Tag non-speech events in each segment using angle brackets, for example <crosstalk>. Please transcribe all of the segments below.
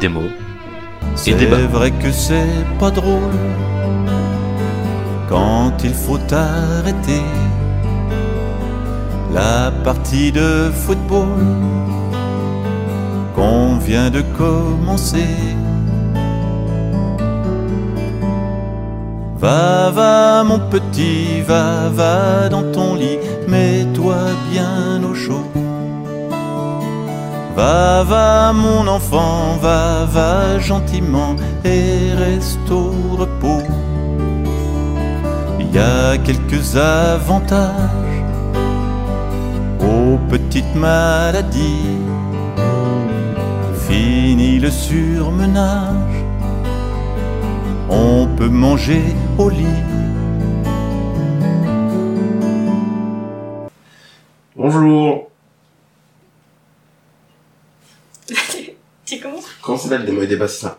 Des mots C'est vrai que c'est pas drôle quand il faut arrêter la partie de football qu'on vient de commencer. Va, va mon petit, va, va dans ton lit, mets-toi bien au chaud. Va, va mon enfant, va, va gentiment et reste au repos. Il y a quelques avantages aux petites maladies. Fini le surmenage, on peut manger au lit. Bonjour. <laughs> Tu commences Comment s'appelle des mots et des basses ça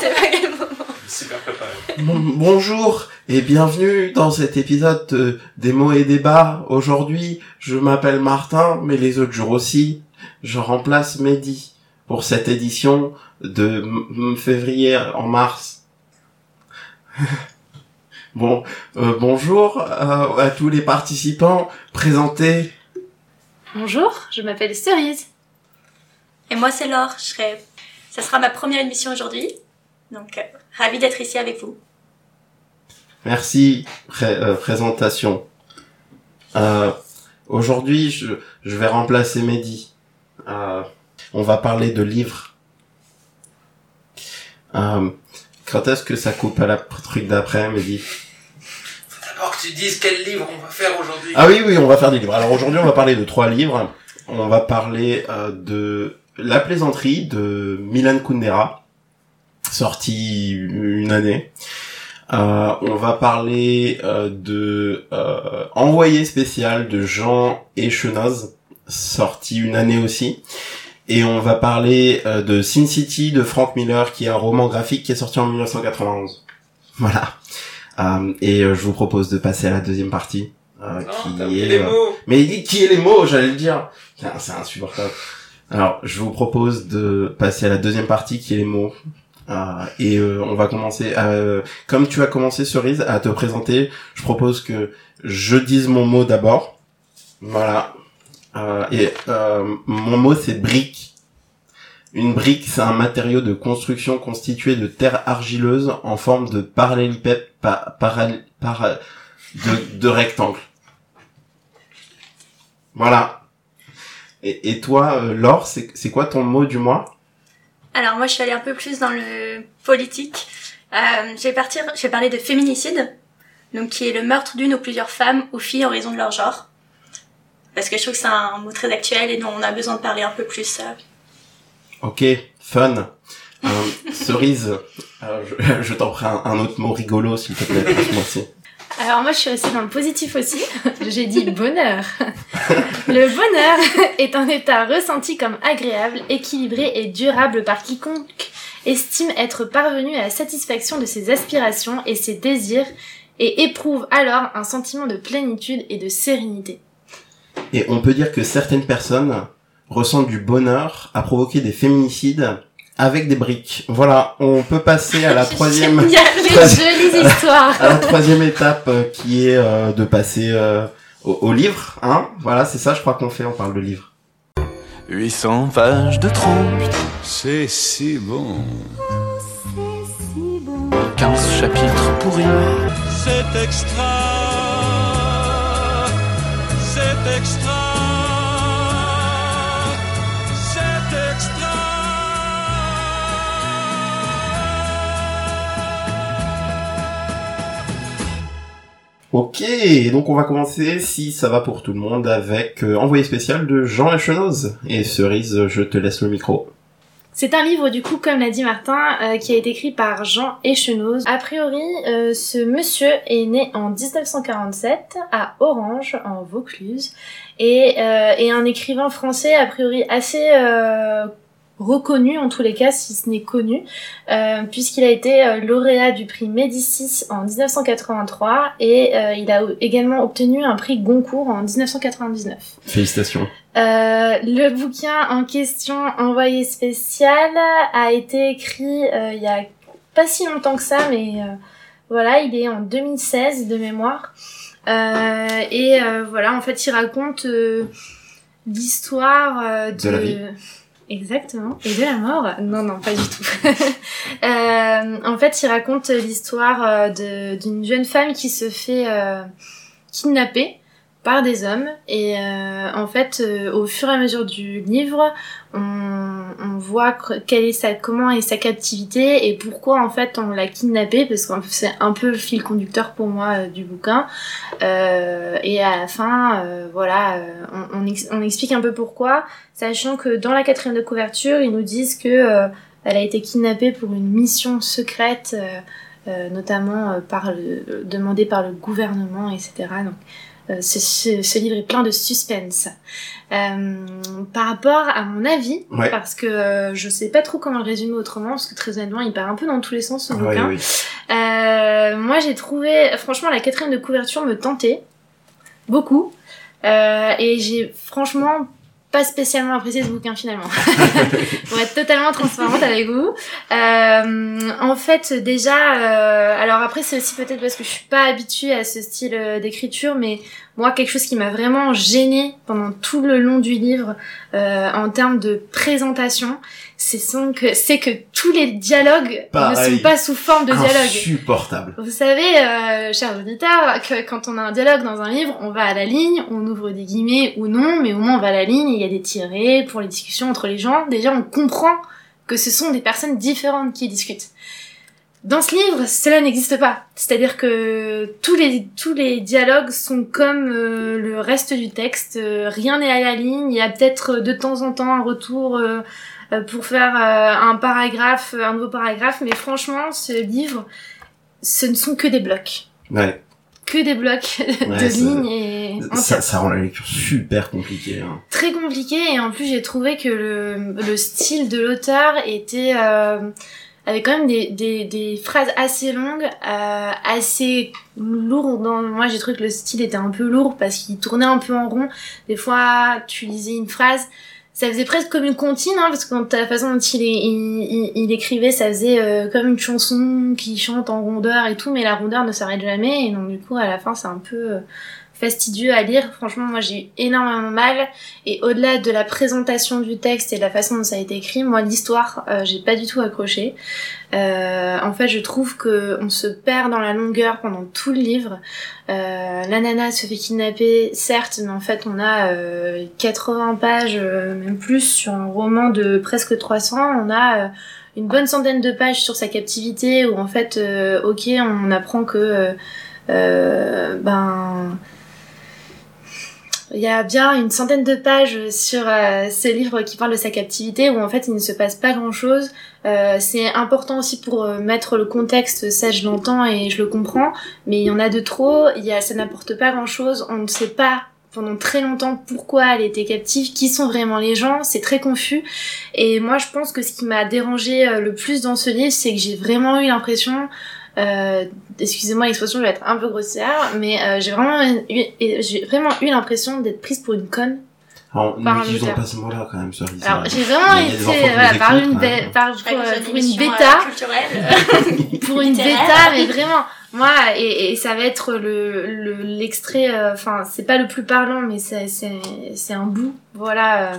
C'est pas quel moment. Super préparé. Bon- Bonjour et bienvenue dans cet épisode de des mots et débats. Aujourd'hui, je m'appelle Martin, mais les autres jours aussi, je remplace Mehdi pour cette édition de février en mars. <laughs> bon, euh, bonjour euh, à tous les participants. Présentez. Bonjour, je m'appelle Cerise. Et moi, c'est Laure. Je serai... Ça sera ma première émission aujourd'hui. Donc, euh, ravie d'être ici avec vous. Merci, pré- euh, présentation. Euh, Aujourd'hui, je, je vais remplacer Mehdi. On va parler de livres. Euh, quand est-ce que ça coupe à la truc d'après, Mehdi Faut d'abord que tu dises quel livre on va faire aujourd'hui. Ah oui, oui, on va faire des livres. Alors aujourd'hui, on va parler de trois livres. On va parler euh, de La plaisanterie de Milan Kundera, sorti une année. Euh, on va parler euh, de euh, Envoyé spécial de Jean Echenoz, sorti une année aussi. Et on va parler euh, de Sin City de Frank Miller, qui est un roman graphique qui est sorti en 1991. Voilà. Euh, et euh, je vous propose de passer à la deuxième partie. euh, Non, qui est, les euh, mots. mais il dit qui est les mots, j'allais le dire. C'est insupportable. Alors, je vous propose de passer à la deuxième partie qui est les mots. Euh, et euh, on va commencer. euh, comme tu as commencé, Cerise, à te présenter, je propose que je dise mon mot d'abord. Voilà. Euh, et euh, mon mot, c'est brique. Une brique, c'est un matériau de construction constitué de terre argileuse en forme de parallélipède pa, paral- para- de, de rectangle. Voilà. Et, et toi, euh, Laure, c'est c'est quoi ton mot du mois? Alors, moi, je suis allée un peu plus dans le politique. Euh, je vais partir, je vais parler de féminicide. Donc, qui est le meurtre d'une ou plusieurs femmes ou filles en raison de leur genre. Parce que je trouve que c'est un mot très actuel et dont on a besoin de parler un peu plus. euh, Ok, fun. Euh, <laughs> cerise, euh, je, <laughs> je t'en ferai un, un autre mot rigolo, s'il te plaît, mois-ci. Alors moi je suis aussi dans le positif aussi. <laughs> J'ai dit bonheur. Le bonheur est un état ressenti comme agréable, équilibré et durable par quiconque estime être parvenu à la satisfaction de ses aspirations et ses désirs et éprouve alors un sentiment de plénitude et de sérénité. Et on peut dire que certaines personnes ressentent du bonheur à provoquer des féminicides avec des briques. Voilà, on peut passer à la <laughs> troisième, Génial. Quelle jolie histoire à la troisième étape euh, qui est euh, de passer euh, au, au livre. Hein voilà, c'est ça, je crois qu'on fait, on parle de livre. 800 pages de trop, C'est si bon. 15 chapitres pourris. C'est extra. C'est extra. C'est extra. Ok, donc on va commencer, si ça va pour tout le monde, avec euh, Envoyé spécial de Jean Echenoz. Et Cerise, je te laisse le micro. C'est un livre, du coup, comme l'a dit Martin, euh, qui a été écrit par Jean Echenoz. A priori, euh, ce monsieur est né en 1947 à Orange, en Vaucluse, et euh, est un écrivain français, a priori, assez euh, reconnu en tous les cas, si ce n'est connu, euh, puisqu'il a été euh, lauréat du prix Médicis en 1983 et euh, il a également obtenu un prix Goncourt en 1999. Félicitations. Euh, le bouquin en question, Envoyé spécial, a été écrit il y a pas si longtemps que ça, mais voilà, il est en 2016 de mémoire. Et voilà, en fait, il raconte l'histoire de... De la vie. Exactement. Et de la mort Non, non, pas du tout. <laughs> Euh, en fait, il raconte l'histoire euh, d'une jeune femme qui se fait euh, kidnapper par des hommes. Et euh, en fait, euh, au fur et à mesure du livre, on, on voit que- quelle est sa, comment est sa captivité et pourquoi en fait on l'a kidnappée, parce que c'est un peu le fil conducteur pour moi euh, du bouquin. Euh, et à la fin, euh, voilà, on, on, on explique un peu pourquoi, sachant que dans la quatrième de couverture, ils nous disent que elle a été kidnappée pour une mission secrète, notamment par le, demandée par le gouvernement, etc. Donc, ce, ce- ce livre est plein de suspense. Euh, par rapport à mon avis, Ouais. parce que euh, je sais pas trop comment le résumer autrement, parce que très honnêtement, il part un peu dans tous les sens ce Oui, bouquin. oui. Euh, moi, j'ai trouvé, franchement, la quatrième de couverture me tentait beaucoup. Euh, et j'ai franchement pas spécialement apprécié ce bouquin finalement. <laughs> Pour être totalement transparente avec vous. Euh, en fait, déjà, euh, alors après c'est aussi peut-être parce que je suis pas habituée à ce style euh, d'écriture, mais moi quelque chose qui m'a vraiment gênée pendant tout le long du livre euh, en termes de présentation, c'est que c'est que tous les dialogues Pareil. ne sont pas sous forme de dialogue. Insupportable. Vous savez, euh, chers auditeurs, que quand on a un dialogue dans un livre, on va à la ligne, on ouvre des guillemets ou non, mais au moins on va à la ligne, il y a des tirés pour les discussions entre les gens. Déjà, on comprend que ce sont des personnes différentes qui discutent. Dans ce livre, cela n'existe pas. C'est-à-dire que tous les, tous les dialogues sont comme euh, le reste du texte. Euh, rien n'est à la ligne. Il y a peut-être euh, de temps en temps un retour euh, pour faire un paragraphe, un nouveau paragraphe. Mais franchement, ce livre, ce ne sont que des blocs. Ouais. Que des blocs <laughs> Ouais, de ça- lignes et Ça, ça rend la lecture super compliquée. Hein. très compliqué et en plus j'ai trouvé que le, le style de l'auteur était avait quand même des, des, des phrases assez longues, euh, assez lourdes. Moi j'ai trouvé que le style était un peu lourd parce qu'il tournait un peu en rond. Des fois tu lisais une phrase, ça faisait presque comme une comptine, hein, parce que dans la façon dont il écrivait, ça faisait euh, comme une chanson qui chante en rondeur et tout, mais la rondeur ne s'arrête jamais, et donc du coup à la fin c'est un peu euh, fastidieux à lire. Franchement, moi j'ai eu énormément mal, et au-delà de la présentation du texte et de la façon dont ça a été écrit, moi l'histoire, euh, j'ai pas du tout accroché. Euh, en fait, je trouve que on se perd dans la longueur pendant tout le livre. Euh, la nana se fait kidnapper, certes, mais en fait, on a euh, 80 pages, euh, même plus, sur un roman de presque 300. On a une bonne centaine de pages sur sa captivité, où en fait, ok, on apprend que, ben, il y a bien une centaine de pages sur euh, ce livre qui parle de sa captivité, où en fait, il ne se passe pas grand-chose. Euh, c'est important aussi pour euh, mettre le contexte, ça je l'entends et je le comprends, mais il y en a de trop, il y a, ça n'apporte pas grand chose, on ne sait pas pendant très longtemps pourquoi elle était captive, qui sont vraiment les gens, c'est très confus. Et moi je pense que ce qui m'a dérangé euh, le plus dans ce livre, c'est que j'ai vraiment eu l'impression, euh, excusez-moi l'expression, je vais être un peu grossière, mais euh, j'ai vraiment eu, j'ai vraiment eu l'impression d'être prise pour une conne. Alors, Par un n'utilisons auteur. pas ce mot-là quand même, Cerise. Alors j'ai vraiment été voilà, nous par une par, pour, euh, une <laughs> pour une bêta. euh, pour une bêta, mais vraiment, moi, et, et ça va être le le- l'extrait, euh, enfin, c'est pas le plus parlant, mais c'est c'est c'est un bout, voilà. euh,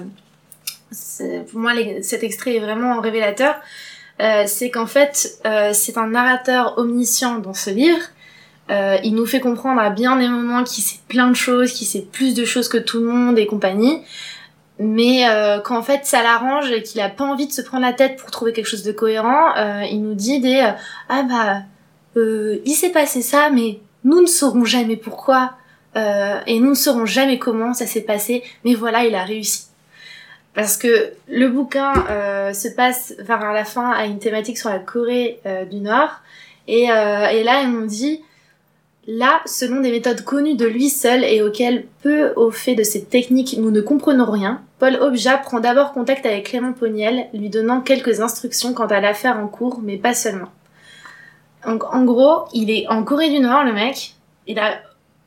c'est- pour moi, les- cet extrait est vraiment révélateur. Euh, c'est qu'en fait, euh, c'est un narrateur omniscient dans ce livre. Euh, il nous fait comprendre à bien des moments qu'il sait plein de choses, qu'il sait plus de choses que tout le monde et compagnie. Mais euh, quand en fait ça l'arrange et qu'il a pas envie de se prendre la tête pour trouver quelque chose de cohérent, il nous dit des ah bah il s'est passé ça, mais nous ne saurons jamais pourquoi et nous ne saurons jamais comment ça s'est passé. Mais voilà, il a réussi. Parce que le bouquin euh, se passe vers la fin à une thématique sur la Corée euh, du Nord et, euh, et là ils m'ont dit Là, selon des méthodes connues de lui seul et auxquelles peu au fait de cette technique nous ne comprenons rien, Paul Obja prend d'abord contact avec Clément Poniel, lui donnant quelques instructions quant à l'affaire en cours, mais pas seulement. Donc, en gros, il est en Corée du Nord, le mec. Il a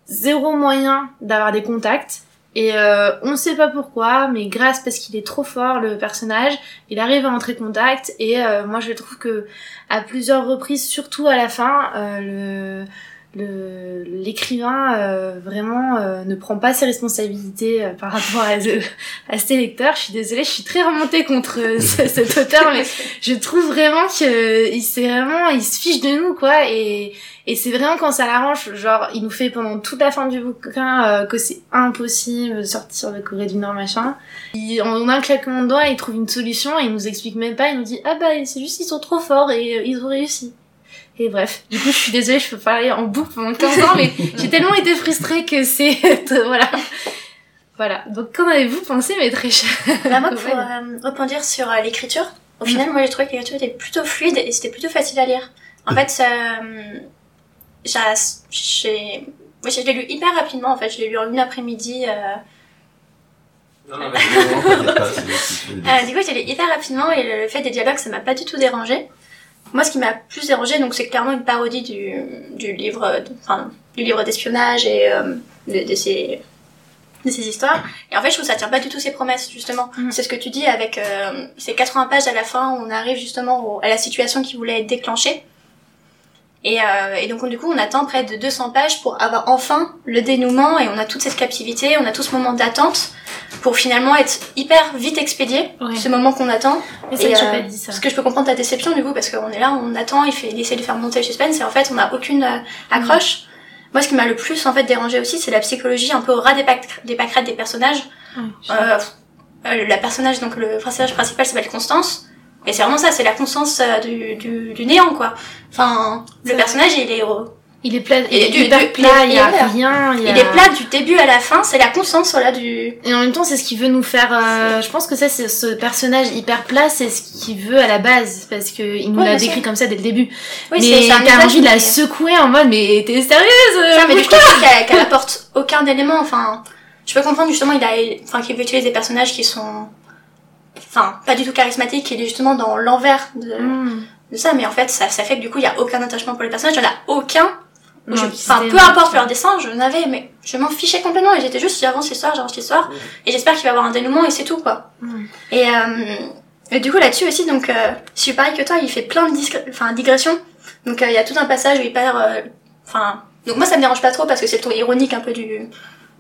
zéro moyen d'avoir des contacts. Et euh, on sait pas pourquoi, mais grâce parce qu'il est trop fort, le personnage, il arrive à entrer en contact. Et euh, moi, je trouve que à plusieurs reprises, surtout à la fin, euh, le- l'écrivain euh, vraiment euh, ne prend pas ses responsabilités euh, par rapport à, à ses lecteurs. Je suis désolée, je suis très remontée contre euh, ce- <laughs> cet auteur, mais je trouve vraiment que il c'est vraiment il se fiche de nous quoi. Et et c'est vraiment quand ça l'arrange genre il nous fait pendant toute la fin du bouquin euh, que c'est impossible de sortir de Corée du Nord machin. Il, en un claquement de doigts il trouve une solution et il nous explique même pas il nous dit ah bah c'est juste ils sont trop forts et euh, ils ont réussi et bref, du coup, je suis désolée, je peux parler en boucle pendant 15 ans, mais <laughs> j'ai tellement été frustrée que c'est... <laughs> voilà. Voilà. Donc, qu'en avez-vous pensé, mes très Bah, moi, <laughs> pour euh, rebondir sur euh, l'écriture, au final, moi, j'ai trouvé que l'écriture était plutôt fluide et c'était plutôt facile à lire. En fait, euh, j'ai- j'ai... moi, je l'ai lu hyper rapidement, en fait. Je l'ai lu en une après-midi. euh, Non, non, Non, mais pas, Euh, du coup, j'ai lu hyper rapidement et le, le fait des dialogues, ça m'a pas du tout dérangé. Moi, ce qui m'a plus dérangé, donc, c'est clairement une parodie du, du livre, de- enfin, du livre d'espionnage et euh, de, de ces de ces histoires. Et en fait, je trouve que ça tient pas du tout ses promesses, justement. Mhm. C'est ce que tu dis avec euh, ces 80 pages à la fin où on arrive justement au- à la situation qui voulait être déclenchée. Et, euh, et donc, du coup, on attend près de 200 pages pour avoir enfin le dénouement et on a toute cette captivité, on a tout ce moment d'attente pour finalement être hyper vite expédié, Ouais. ce moment qu'on attend. Mais Et, que j'ai euh, pas dit ça. Parce que je peux comprendre ta déception du coup, parce qu'on est là, on attend, il, fait, il essaie de faire monter le suspense, et en fait, on n'a aucune euh, accroche. Moi, ce qui m'a le plus en fait dérangé aussi, c'est la psychologie un peu au ras des, pac- des pâquerettes des personnages. Je- Euh, la personnage, donc le personnage principal s'appelle Constance. Et c'est vraiment ça, c'est la Constance du, du, du néant, quoi. Enfin, le vrai. personnage, il est, Il est plat, il est du- hyper plat, il il est- y a rien. Il, y a... il est plat du début à la fin, c'est la Constance, voilà, du... Et en même temps, c'est ce qu'il veut nous faire. euh, je pense que ça, c'est ce personnage hyper plat, c'est ce qu'il veut à la base, parce que il nous l'a décrit comme ça dès le début. Oui, mais t'as envie de la secouer en mode, mais t'es sérieuse Ça, mais du coup, qu'elle <laughs> apporte aucun élément. Enfin, je peux comprendre justement, il a, enfin, qu'il veut utiliser des personnages qui sont, enfin, pas du tout charismatiques, il est justement dans l'envers de, Hmm. de ça. Mais en fait, ça, ça fait que du coup, il y a aucun attachement pour les personnages. Il y en a aucun. Je- Enfin, peu importe leur dessin, je n'avais, mais je m'en fichais complètement. Et j'étais juste, j'avance l'histoire, j'avance l'histoire. Et j'espère qu'il va y avoir un dénouement et c'est tout, quoi. Et, euh, et du coup, là-dessus aussi, donc, euh, je suis pareil que toi, il fait plein de enfin, digressions. Donc, euh, il y a tout un passage où il perd, euh, enfin, donc moi, ça me dérange pas trop parce que c'est le ton ironique un peu du,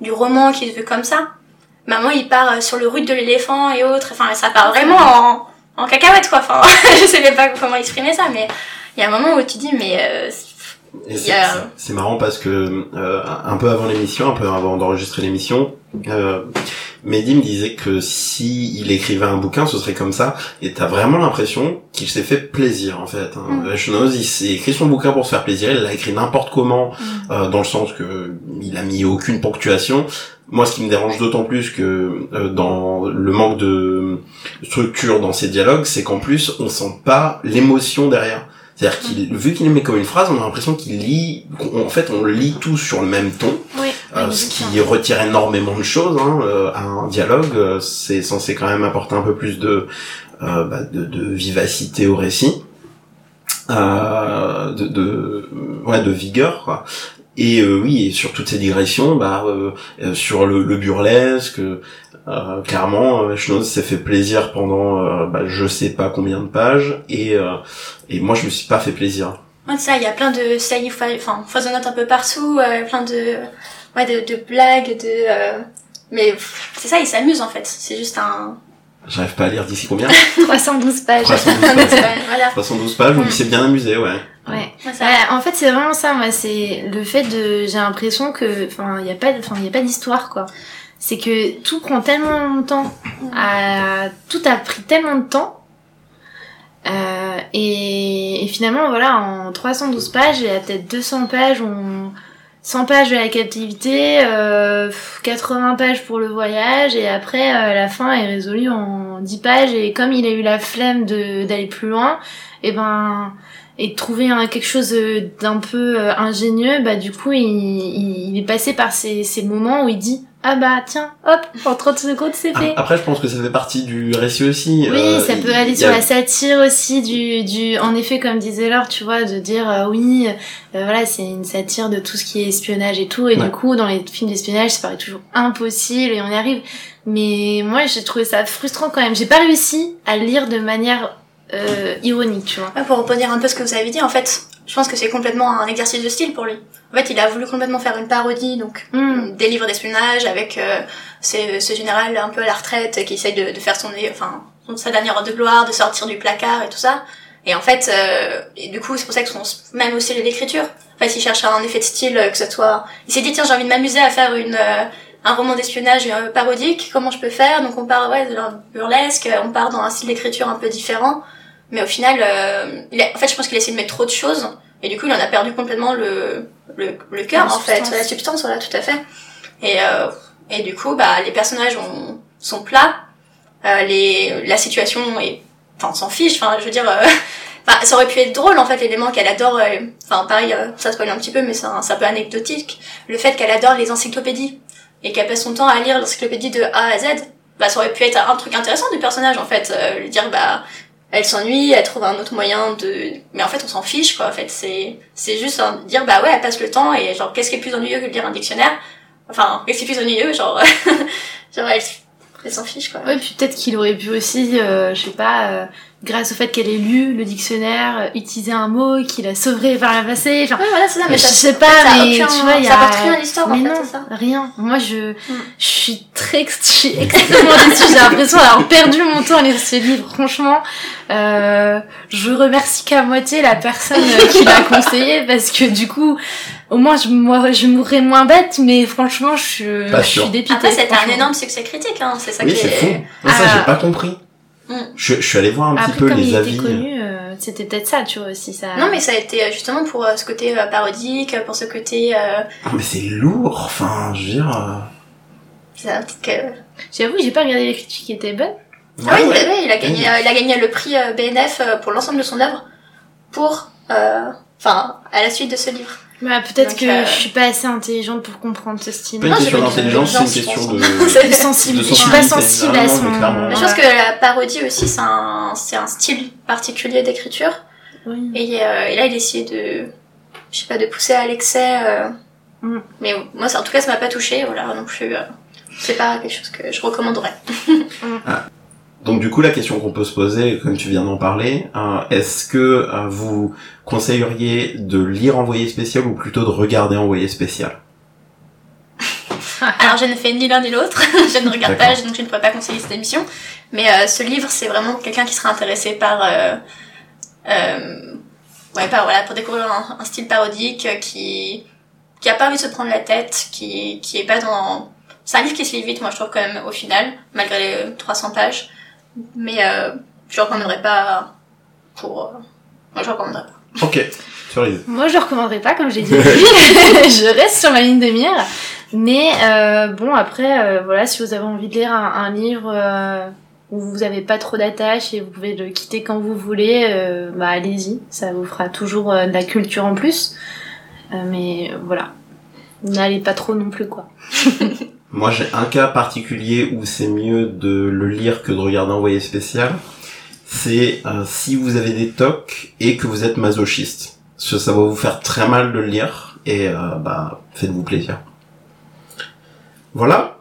du roman qui se veut comme ça. Maman, il part euh, sur le rude de l'éléphant et autres. Enfin, ça part vraiment en, en cacahuète, quoi. Enfin, <laughs> je sais même pas comment exprimer ça, mais il y a un moment où tu dis, mais, c'est marrant parce que euh, un peu avant l'émission, un peu avant d'enregistrer l'émission, euh, Mehdi me disait que si il écrivait un bouquin, ce serait comme ça. Et t'as vraiment l'impression qu'il s'est fait plaisir en fait. Hein. Mm. Il s'est écrit son bouquin pour se faire plaisir. Il l'a écrit n'importe comment, euh, dans le sens que il a mis aucune ponctuation. Moi, ce qui me dérange d'autant plus que euh, dans le manque de structure dans ses dialogues, c'est qu'en plus, on sent pas l'émotion derrière. C'est-à-dire qu'il, vu qu'il met comme une phrase, on a l'impression qu'il lit, qu'on- en fait, on lit tout sur le même ton, Oui, euh, ce qui retire énormément de choses hein, euh, à un dialogue. euh, c'est censé quand même apporter un peu plus de, euh, bah, de, de vivacité au récit, euh, de, de, ouais, de vigueur, quoi. Et euh, oui, et sur toutes ces digressions, bah, euh, euh, sur le, le burlesque, euh, clairement, euh, Schnoz s'est fait plaisir pendant, euh, bah, je sais pas combien de pages, et euh, et moi je me suis pas fait plaisir. Ouais, c'est ça, il y a plein de saillies, fa- enfin, foisonnantes un peu partout, euh, plein de, ouais, de, de blagues, de, euh, mais c'est ça, il s'amuse en fait. C'est juste un, J'arrive pas à lire d'ici combien? <laughs> 312 pages. 312 <laughs> pages. voilà. 312 pages, me suis bien amusé, ouais. Ouais. Ouais, ça- Ouais, en fait, c'est vraiment ça, moi, c'est le fait de, j'ai l'impression que, enfin, il y a pas, enfin, il y a pas d'histoire, quoi. C'est que tout prend tellement longtemps, à, tout a pris tellement de temps, euh, et, et finalement, voilà, en 312 pages, il y a peut-être 200 pages, on, 100 pages de la captivité, euh, 80 pages pour le voyage, et après, euh, la fin est résolue en 10 pages, et comme il a eu la flemme de, d'aller plus loin, et ben, et trouver un, quelque chose d'un peu euh, ingénieux, bah du coup il, il, il est passé par ces, ces moments où il dit ah bah tiens hop en 30 secondes c'est fait. Après, je pense que ça fait partie du récit aussi. Oui, Euh, ça peut il- aller sur a- la satire aussi du, du, en effet, comme disait Laure, tu vois, de dire euh, oui, euh, voilà, c'est une satire de tout ce qui est espionnage et tout, et Ouais. du coup, dans les films d'espionnage, ça paraît toujours impossible et on y arrive. Mais moi, j'ai trouvé ça frustrant quand même. J'ai pas réussi à le lire de manière euh, ironique, tu vois. Ouais, pour rebondir un peu ce que vous avez dit, en fait, je pense que c'est complètement un exercice de style pour lui. En fait, il a voulu complètement faire une parodie, donc Hmm. des livres d'espionnage avec euh, ce, ce général un peu à la retraite qui essaye de, de faire son, enfin, sa dernière heure de gloire, de sortir du placard et tout ça. Et en fait, euh, et du coup, c'est pour ça que son, même aussi l'écriture. En fait, il cherche un effet de style, euh, que ce soit. Il s'est dit tiens, j'ai envie de m'amuser à faire une euh, un roman d'espionnage euh, parodique. Comment je peux faire? Donc on part ouais de la burlesque, on part dans un style d'écriture un peu différent. Mais au final, euh, il a- en fait, je pense qu'il a essayé de mettre trop de choses. Et du coup, il en a perdu complètement le, le, le cœur, en fait. substance. La substance, voilà, tout à fait. Et, euh, et du coup, bah, les personnages ont, sont plats. Euh, les, la situation est, enfin, s'en fiche. Enfin, je veux dire, euh, <laughs> enfin, ça aurait pu être drôle, en fait, l'élément qu'elle adore, euh, enfin, pareil, euh, ça spoil un petit peu, mais c'est un, un peu anecdotique. Le fait qu'elle adore les encyclopédies. Et qu'elle passe son temps à lire l'encyclopédie de A à Z. Bah, ça aurait pu être un truc intéressant du personnage, en fait. Euh, lui dire, bah, elle s'ennuie, elle trouve un autre moyen de... Mais en fait, on s'en fiche, quoi, en fait. C'est, c'est juste un- dire, bah ouais, elle passe le temps, et genre, qu'est-ce qui est plus ennuyeux que de lire un dictionnaire? Enfin, qu'est-ce qui est plus ennuyeux, genre... <laughs> genre, elle, elle s'en fiche, quoi. Ouais, puis peut-être qu'il aurait pu aussi, euh, je sais pas, euh, grâce au fait qu'elle ait lu le dictionnaire, euh, utiliser un mot qu'il a sauvé par la passé. Enfin, Ouais, voilà, c'est ça, mais je ça, sais pas, ça mais aucun- tu vois, il y a. ça apporte rien à l'histoire, en fait, non, c'est ça. rien. Moi, je, je suis très, <laughs> je suis extrêmement déçue. J'ai l'impression d'avoir perdu mon temps à lire ce livre. Franchement, euh, je remercie qu'à moitié la personne euh, qui l'a conseillé parce que du coup, au moins, je, moi, je mourrais moins bête, mais franchement, je, je sûr. suis dépitée. Après, c'était un énorme succès critique, hein, c'est ça Oui, qui c'est est... fou. Mais ça, Ah. j'ai pas compris. Mm. Je, je suis allé voir un Après, petit peu comme les il avis. était connu, euh, c'était peut-être ça, tu vois, aussi ça. Non, mais ça a été euh, justement pour euh, ce côté euh, parodique, pour ce côté... Euh, Ah, mais c'est lourd, enfin, je veux dire. euh, c'est un petit que- J'avoue, j'ai pas regardé les critiques qui étaient bonnes. Ah oui, ouais. il a- il a gagné, euh, il a gagné le prix euh, BNF euh, pour l'ensemble de son œuvre, pour, euh, enfin, à la suite de ce livre. Bah, peut-être que euh, je suis pas assez intelligente pour comprendre ce style. Pas une Non, question d'intelligence, c'est une question je de. De sensible. de Je suis pas sensible Ah, à son. clairement. Je pense que la parodie aussi, c'est un, c'est un style particulier d'écriture. Oui. Et, euh, et là, il essayait de, je sais pas, de pousser à l'excès. euh, Mm. Mais moi, ça- en tout cas, ça m'a pas touché. Voilà, non plus. euh, c'est pas quelque chose que je recommanderais. Donc du coup, la question qu'on peut se poser, comme tu viens d'en parler, euh, est-ce que euh, vous conseilleriez de lire Envoyé spécial ou plutôt de regarder Envoyé spécial? <laughs> Alors, je ne fais ni l'un ni l'autre. <laughs> je ne regarde pas, donc je ne pourrais pas conseiller cette émission. Mais euh, ce livre, c'est vraiment quelqu'un qui serait intéressé par, euh, euh, ouais, par voilà, pour découvrir un, un style parodique qui qui a pas envie de se prendre la tête, qui qui est pas dans. C'est un livre qui se lit vite, moi je trouve quand même au final, malgré les 300 pages. Mais euh, je recommanderais pas pour. euh, moi, je recommanderais pas. Ok, cerise. Moi, je recommanderais pas, comme j'ai dit. <laughs> <laughs> je reste sur ma ligne de mire. Mais euh, bon, après, euh, voilà, si vous avez envie de lire un, un livre euh, où vous avez pas trop d'attache et vous pouvez le quitter quand vous voulez, euh, bah allez-y. Ça vous fera toujours euh, de la culture en plus. Euh, mais voilà, n'allez pas trop non plus, quoi. <laughs> Moi, j'ai un cas particulier où c'est mieux de le lire que de regarder Envoyé spécial. C'est euh, si vous avez des tocs et que vous êtes masochiste. Parce que ça va vous faire très mal de le lire et euh, bah faites-vous plaisir. Voilà.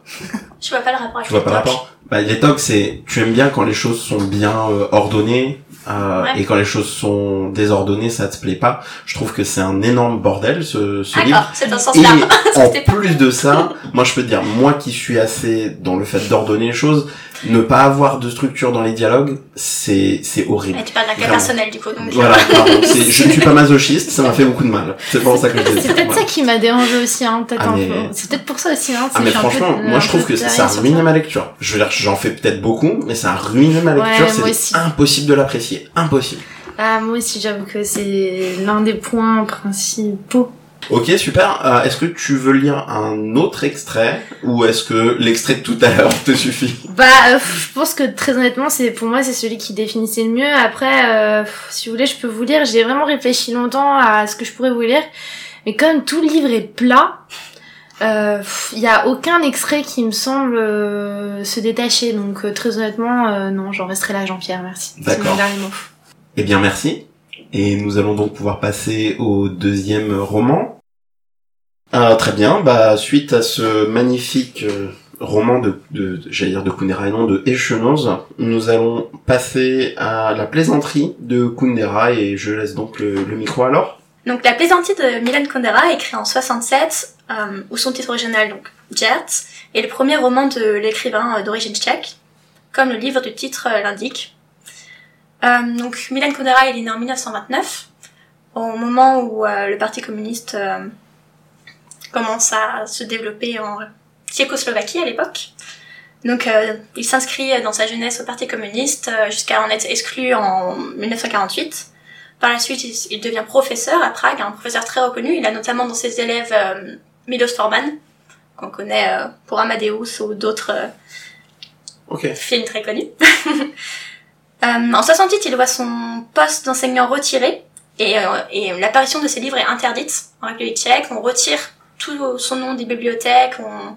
Je vois pas le rapport avec Tu vois les pas le rapport? Bah les tocs c'est tu aimes bien quand les choses sont bien euh, ordonnées euh, Ouais. et quand les choses sont désordonnées ça te plaît pas. Je trouve que c'est un énorme bordel ce, ce livre. D'accord, c'est dans ce Et sens-là. <laughs> en plus de ça, moi je peux te dire, moi qui suis assez dans le fait d'ordonner les choses, ne pas avoir de structure dans les dialogues, c'est c'est horrible. Et tu parles d'un cas personnel du coup, donc. Voilà, pardon, <laughs> je ne suis pas masochiste, ça m'a fait beaucoup de mal. C'est pour ça que je dis C'est peut-être ça qui m'a dérangé aussi, hein, peut-être Ah, mais-. C'est peut-être pour ça aussi, hein. Ah mais franchement, moi je trouve que ça derrière a sur ruiné ma lecture. Je veux dire, j'en fais peut-être beaucoup, mais ça a ruiné ma lecture, c'est impossible de l'apprécier, impossible. Ah, moi aussi, j'avoue que c'est l'un des points principaux. Ok, super. Euh, est-ce que tu veux lire un autre extrait ou est-ce que l'extrait de tout à l'heure te suffit? Bah, euh, je pense que très honnêtement, c'est pour moi c'est celui qui définissait le mieux. Après, euh, si vous voulez, je peux vous lire. J'ai vraiment réfléchi longtemps à ce que je pourrais vous lire, mais comme tout le livre est plat, il y a aucun extrait qui me semble euh, se détacher. Donc euh, très honnêtement, euh, non, j'en resterai là, Jean-Pierre. Merci. C'est D'accord. mon dernier mot. Eh bien, merci. Et nous allons donc pouvoir passer au deuxième roman. Ah, très bien. Bah, suite à ce magnifique euh, roman de, de, de- j'allais dire de Kundera et non de Echenoz, nous allons passer à la plaisanterie de Kundera et je laisse donc le, le micro alors. Donc La plaisanterie de Milan Kundera, écrit en 67, euh, où son titre original, donc Gert, est le premier roman de l'écrivain euh, d'origine tchèque, comme le livre du titre euh, l'indique. Euh, donc Milan Kundera, il est né en 1929, au moment où euh, le Parti communiste commence à se développer en Tchécoslovaquie à l'époque. Donc il s'inscrit dans sa jeunesse au Parti communiste jusqu'à en être exclu en 1948. Par la suite, il, devient professeur à Prague, un professeur très reconnu. Il a notamment dans ses élèves Milos Forman, qu'on connaît euh, pour Amadeus ou d'autres euh, films très connus. <laughs> Euh, en 68, il voit son poste d'enseignant retiré et, et l'apparition de ses livres est interdite en République tchèque. On retire tout son nom des bibliothèques on,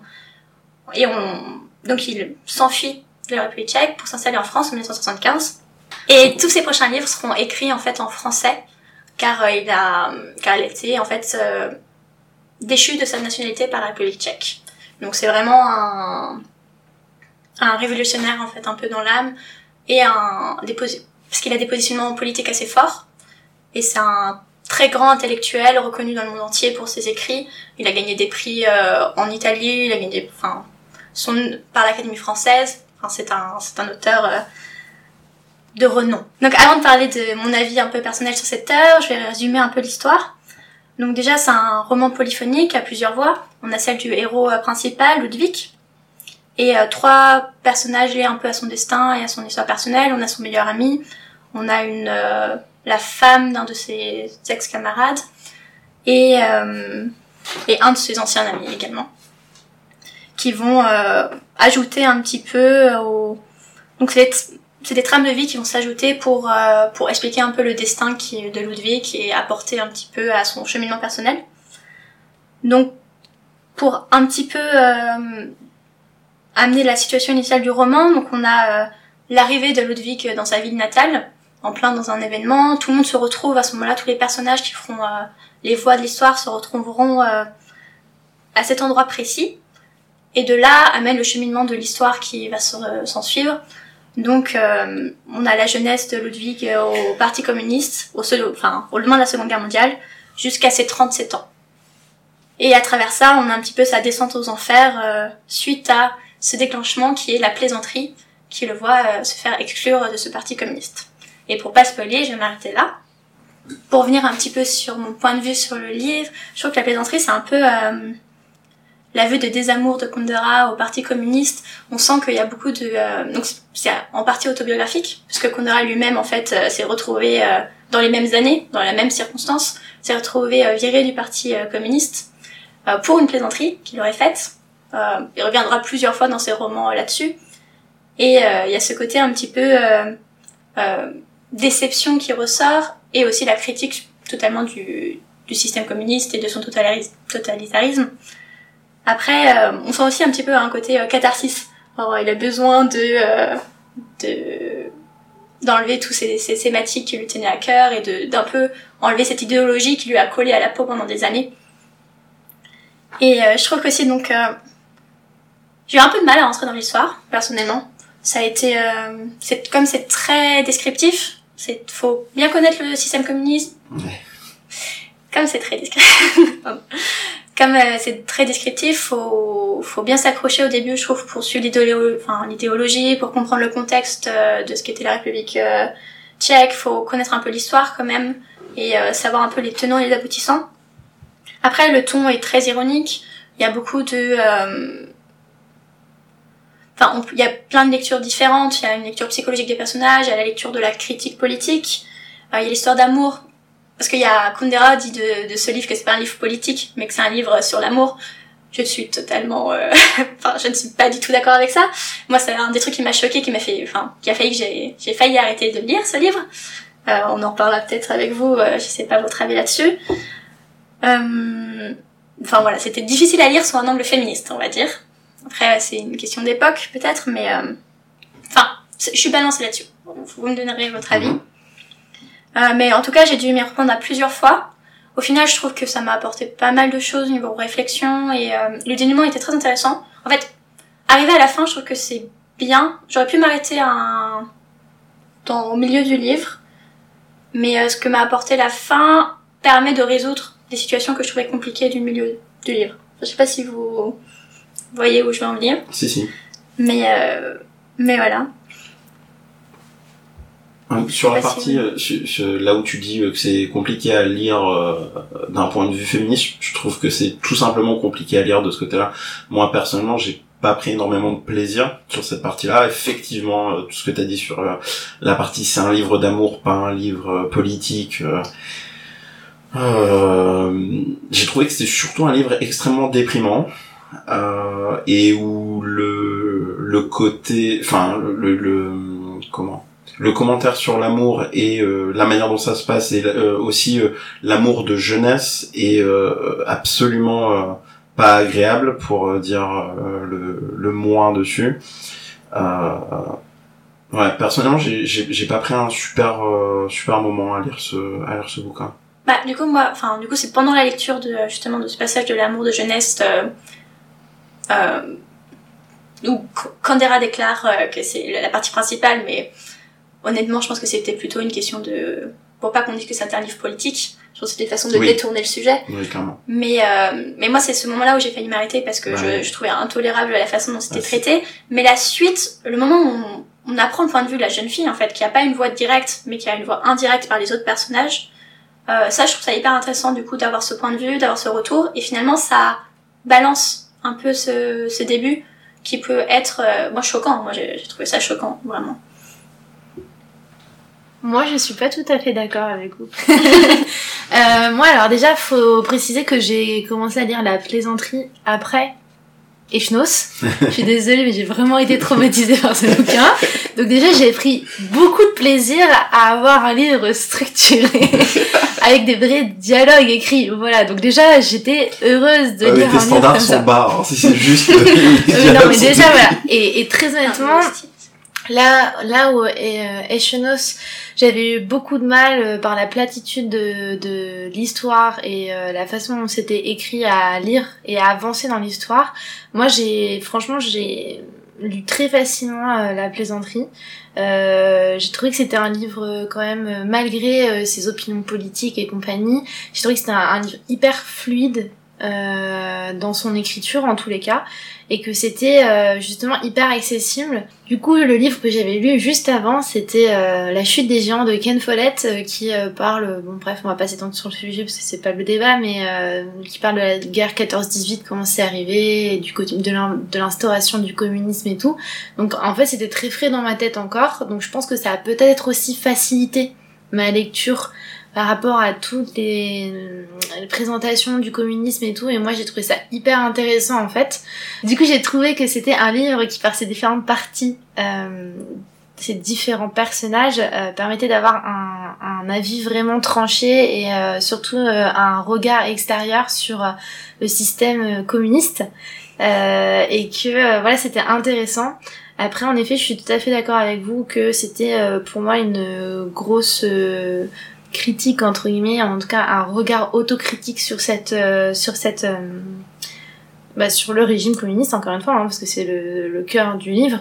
et on donc il s'enfuit de la République tchèque pour s'installer en France en 1975. Et tous ses prochains livres seront écrits en fait en français car il a car il été en fait euh, déchu de sa nationalité par la République tchèque. Donc c'est vraiment un un révolutionnaire en fait un peu dans l'âme et un parce qu'il a des positionnements politiques assez forts et c'est un très grand intellectuel reconnu dans le monde entier pour ses écrits. Il a gagné des prix euh, en Italie, il a gagné des, enfin son par l'Académie française. Enfin c'est un c'est un auteur euh, de renom. Donc avant de parler de mon avis un peu personnel sur cette œuvre, je vais résumer un peu l'histoire. Donc déjà c'est un roman polyphonique à plusieurs voix. On a celle du héros euh, principal Ludwig et euh, trois personnages liés un peu à son destin et à son histoire personnelle. On a son meilleur ami, on a une euh, la femme d'un de ses ex-camarades et et un de ses anciens amis également qui vont ajouter un petit peu au donc c'est c'est des trames de vie qui vont s'ajouter pour euh, pour expliquer un peu le destin qui de Ludwig et apporter un petit peu à son cheminement personnel. Donc pour un petit peu euh, amener la situation initiale du roman, donc on a euh, l'arrivée de Ludwig dans sa ville natale, en plein dans un événement, tout le monde se retrouve à ce moment-là, tous les personnages qui feront les voix de l'histoire se retrouveront à cet endroit précis. Et de là amène le cheminement de l'histoire qui va se- s'en suivre. Donc, euh, on a la jeunesse de Ludwig au Parti communiste, au, enfin, au lendemain de la Seconde Guerre mondiale, jusqu'à ses 37 ans. Et à travers ça, on a un petit peu sa descente aux enfers euh, suite à ce déclenchement qui est la plaisanterie qui le voit euh, se faire exclure de ce Parti communiste. Et pour pas spoiler, je vais m'arrêter là. Pour venir un petit peu sur mon point de vue sur le livre, je trouve que la plaisanterie, c'est un peu euh, l'aveu de désamour de Kundera au Parti communiste. On sent qu'il y a beaucoup de... euh, donc c'est en partie autobiographique, puisque Kundera lui-même, en fait, euh, s'est retrouvé euh, dans les mêmes années, dans les mêmes circonstances, s'est retrouvé euh, viré du Parti communiste pour une plaisanterie qu'il aurait faite. Il reviendra plusieurs fois dans ses romans là-dessus. Et il y a ce côté un petit peu déception qui ressort, et aussi la critique totalement du, système communiste et de son totalitarisme. Après, euh, on sent aussi un petit peu un côté euh, catharsis. Alors, il a besoin de euh, de d'enlever tous ces, ces thématiques qui lui tenaient à cœur et de d'un peu enlever cette idéologie qui lui a collé à la peau pendant des années. Et euh, je trouve qu'aussi donc j'ai eu un peu de mal à rentrer dans l'histoire personnellement. Ça a été c'est comme c'est très descriptif. C'est faut bien connaître le système communiste. Ouais. Comme c'est très descriptif. <laughs> Comme euh, c'est très descriptif, faut faut bien s'accrocher au début, je trouve, pour suivre l'idéologie, pour comprendre le contexte euh, de ce qu'était la République euh, tchèque. Faut connaître un peu l'histoire quand même et euh, savoir un peu les tenants et les aboutissants. Après, le ton est très ironique. Il y a beaucoup de Enfin, il y a plein de lectures différentes. Il y a une lecture psychologique des personnages, il y a la lecture de la critique politique, il y a l'histoire d'amour parce qu'il y a Kundera dit de, de ce livre que c'est pas un livre politique, mais que c'est un livre sur l'amour. Je suis totalement, euh, <laughs> enfin, je ne suis pas du tout d'accord avec ça. Moi, c'est un des trucs qui m'a choqué, qui m'a fait, enfin, qui a failli que j'ai, j'ai failli arrêter de lire ce livre. Euh, on en reparlera peut-être avec vous. euh, je sais pas votre avis là-dessus. Euh, Enfin voilà, c'était difficile à lire sous un angle féministe, on va dire. Après, c'est une question d'époque peut-être, mais euh, enfin, je suis balancée là-dessus. Vous me donnerez votre avis. Euh, mais en tout cas, j'ai dû m'y reprendre à plusieurs fois. Au final, je trouve que ça m'a apporté pas mal de choses au niveau réflexion et euh, le dénouement était très intéressant. En fait, arrivé à la fin, je trouve que c'est bien. J'aurais pu m'arrêter à un... dans au milieu du livre, mais euh, ce que m'a apporté la fin permet de résoudre des situations que je trouvais compliquées du milieu du livre. Je sais pas si vous voyez où je veux en venir, Si, si. mais euh, mais voilà. Sur la partie, euh, là où tu dis euh, que c'est compliqué à lire euh, d'un point de vue féministe, je trouve que c'est tout simplement compliqué à lire de ce côté-là. Moi, personnellement, j'ai pas pris énormément de plaisir sur cette partie-là. Effectivement, euh, tout ce que tu as dit sur euh, la partie c'est un livre d'amour, pas un livre politique. j'ai trouvé que c'était surtout un livre extrêmement déprimant et où le le côté, enfin le, le, le- comment le commentaire sur l'amour et euh, la manière dont ça se passe et euh, aussi euh, l'amour de jeunesse est absolument pas agréable pour dire le, le moins dessus. Ouais, personnellement, j'ai pas pris un super super moment à lire ce à lire ce bouquin. Bah, du coup, moi, enfin, du coup, c'est pendant la lecture de, justement, de ce passage de l'amour de jeunesse, où Kandera déclare que c'est la partie principale, mais honnêtement, je pense que c'était plutôt une question de, pour pas qu'on dise que c'est un livre politique, je pense que c'était une façon de Oui. détourner le sujet. Oui, clairement. Mais, euh, mais moi, c'est ce moment-là où j'ai failli m'arrêter parce que Ouais. je, je trouvais intolérable la façon dont c'était c'est- traité. Mais la suite, le moment où on, on apprend le point de vue de la jeune fille, en fait, qui a pas une voix directe, mais qui a une voix indirecte par les autres personnages, euh, ça, je trouve ça hyper intéressant, du coup, d'avoir ce point de vue, d'avoir ce retour. Et finalement, ça balance un peu ce, ce début qui peut être, euh, moi, choquant. Moi, j'ai trouvé ça choquant, vraiment. Moi, je suis pas tout à fait d'accord avec vous. <laughs> <laughs> Euh, moi, alors déjà, faut préciser que j'ai commencé à lire la plaisanterie après Echnos. je suis désolée, mais j'ai vraiment été traumatisée par ce bouquin. Donc déjà, j'ai pris beaucoup de plaisir à avoir un livre structuré <laughs> avec des vrais dialogues écrits. Voilà. Donc déjà, j'étais heureuse de mais lire tes un livre standards comme sont ça. bas. hein, si c'est juste. Euh, non, mais déjà, voilà. Et, et très honnêtement, Ah, Là, là où euh, Echenos, j'avais eu beaucoup de mal euh, par la platitude de, de l'histoire et euh, la façon dont c'était écrit à lire et à avancer dans l'histoire. Moi, j'ai, franchement, j'ai lu très facilement euh, la plaisanterie. Euh, j'ai trouvé que c'était un livre quand même, malgré ses opinions politiques et compagnie, j'ai trouvé que c'était un, un livre hyper fluide dans son écriture en tous les cas et que c'était euh, justement hyper accessible. Du coup, le livre que j'avais lu juste avant, c'était euh, La chute des géants de Ken Follett, euh, qui parle, bon bref, on va pas s'étendre sur le sujet parce que c'est pas le débat, mais qui parle de la guerre 14-18, comment c'est arrivé, de l'instauration du communisme et tout. Donc en fait, c'était très frais dans ma tête encore, donc je pense que ça a peut-être aussi facilité ma lecture par rapport à toutes les, les présentations du communisme et tout, et moi j'ai trouvé ça hyper intéressant en fait. Du coup, j'ai trouvé que c'était un livre qui, par ses différentes parties, euh, différents personnages, euh, permettait d'avoir un, un avis vraiment tranché et euh, surtout euh, un regard extérieur sur euh, le système euh, communiste. Euh, et que voilà, c'était intéressant. Après, en effet, je suis tout à fait d'accord avec vous que c'était pour moi une grosse critique entre guillemets, en tout cas un regard autocritique sur cette euh, sur cette euh, bah, sur le régime communiste encore une fois hein, parce que c'est le, le cœur du livre.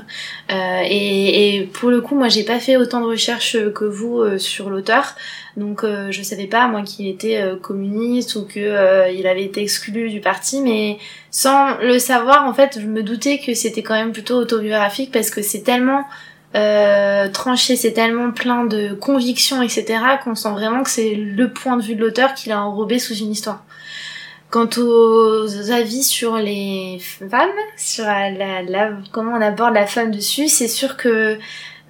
Euh, et, et pour le coup moi j'ai pas fait autant de recherches que vous euh, sur l'auteur. Donc euh, je savais pas moi qu'il était euh, communiste ou que euh, il avait été exclu du parti. Mais sans le savoir en fait je me doutais que c'était quand même plutôt autobiographique parce que c'est tellement euh, tranché, c'est tellement plein de convictions, etc., qu'on sent vraiment que c'est le point de vue de l'auteur qu'il a enrobé sous une histoire. Quant aux avis sur les femmes, sur la, la- comment on aborde la femme dessus, c'est sûr que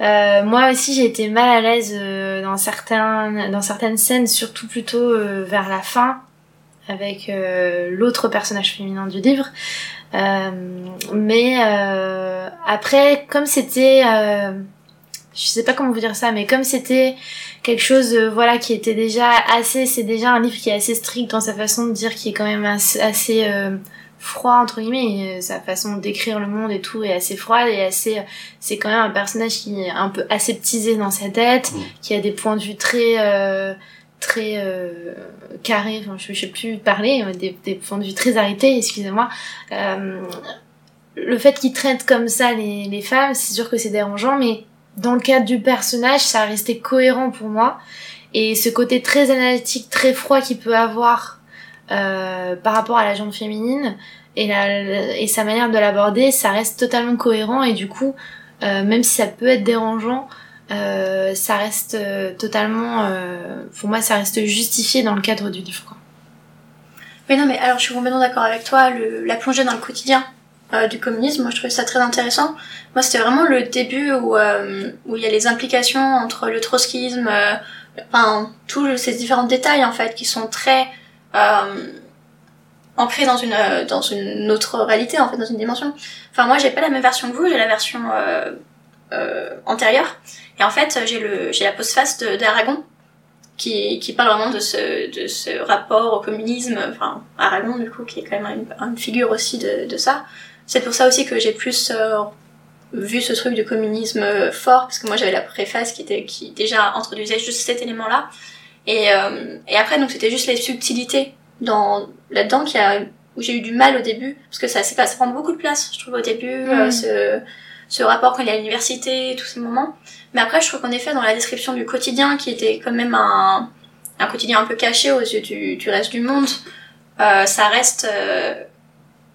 Euh, moi aussi, j'ai été mal à l'aise euh, dans certains, dans certaines scènes, surtout plutôt euh, vers la fin, avec euh, l'autre personnage féminin du livre. Euh, mais euh, après, comme c'était, euh, je sais pas comment vous dire ça, mais comme c'était quelque chose, euh, voilà, qui était déjà assez, c'est déjà un livre qui est assez strict dans sa façon de dire, qui est quand même assez, assez euh, froid entre guillemets, sa façon décrire le monde et tout est assez froide et assez, c'est quand même un personnage qui est un peu aseptisé dans sa tête, Mm. qui a des points de vue très euh, très euh, carrés, enfin, je, je sais plus parler, des, points de vue très arrêtés, excusez-moi. Euh, le fait qu'il traite comme ça les, femmes, c'est sûr que c'est dérangeant, mais dans le cadre du personnage, ça restait cohérent pour moi. Et ce côté très analytique, très froid qu'il peut avoir euh, par rapport à la jambe féminine et, sa manière de l'aborder, ça reste totalement cohérent et du coup, même si ça peut être dérangeant, euh, ça reste euh, totalement, euh, pour moi, ça reste justifié dans le cadre du livre. Quoi. Mais non, mais alors je suis complètement d'accord avec toi, la plongée dans le quotidien du communisme, moi je trouvais ça très intéressant. Moi c'était vraiment le début où où il y a les implications entre le trotskisme, enfin tous ces différents détails en fait qui sont très ancrés dans une dans une autre réalité en fait, dans une dimension. Enfin moi j'ai pas la même version que vous, j'ai la version antérieure. Et en fait j'ai le j'ai la postface d'Aragon qui, qui parle vraiment de ce, de ce rapport au communisme, enfin Aragon du coup, qui est quand même une, une figure aussi de, de ça. C'est pour ça aussi que j'ai plus euh, vu ce truc de communisme euh, fort, parce que moi j'avais la préface qui, était, qui déjà introduisait juste cet élément-là. Et, euh, et après, donc c'était juste les subtilités dans là-dedans qui a, où j'ai eu du mal au début, parce que ça, c'est pas, ça prend beaucoup de place, je trouve, au début, euh, Mm. ce, ce rapport quand il est à l'université, tous ces moments. Mais après, je trouve qu'en effet, dans la description du quotidien, qui était quand même un, un quotidien un peu caché aux yeux du, reste du monde, euh, ça reste. euh,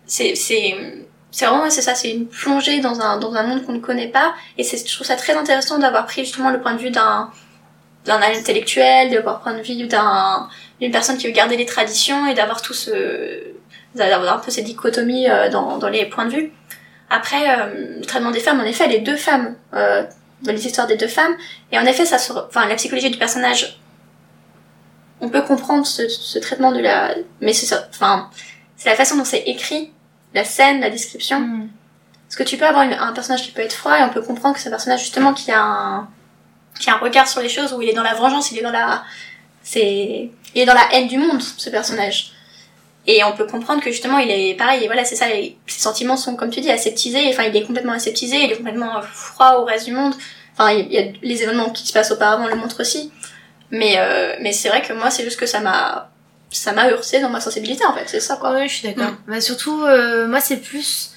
c'est vraiment c'est ça, c'est une plongée dans un dans un monde qu'on ne connaît pas. Et je trouve ça très intéressant d'avoir pris justement le point de vue d'un d'un intellectuel, d'avoir le point de vue d'un d'une personne qui veut garder les traditions et d'avoir tout ce d'avoir un peu cette dichotomie euh, dans dans les points de vue. Après, euh, le traitement des femmes, en effet, les deux femmes, euh, dans les histoires des deux femmes, et en effet, ça se, re- enfin, la psychologie du personnage, on peut comprendre ce, ce traitement de la, mais c'est enfin, c'est la façon dont c'est écrit, la scène, la description. Mm. Parce que tu peux avoir une- un personnage qui peut être froid et on peut comprendre que c'est un personnage justement qui a un, qui a un regard sur les choses où il est dans la vengeance, il est dans la, c'est, il est dans la haine du monde, ce personnage. Et on peut comprendre que justement il est pareil, et voilà, c'est ça, ses sentiments sont, comme tu dis, aseptisés, enfin il est complètement aseptisé, il est complètement euh, froid au reste du monde. Enfin, il y a les événements qui se passent auparavant le montrent aussi. Mais, euh, mais c'est vrai que moi, c'est juste que ça m'a, ça m'a heurté dans ma sensibilité, en fait, c'est ça, quoi. Ouais, je suis d'accord. Mm. Bah, surtout, euh, moi, c'est plus.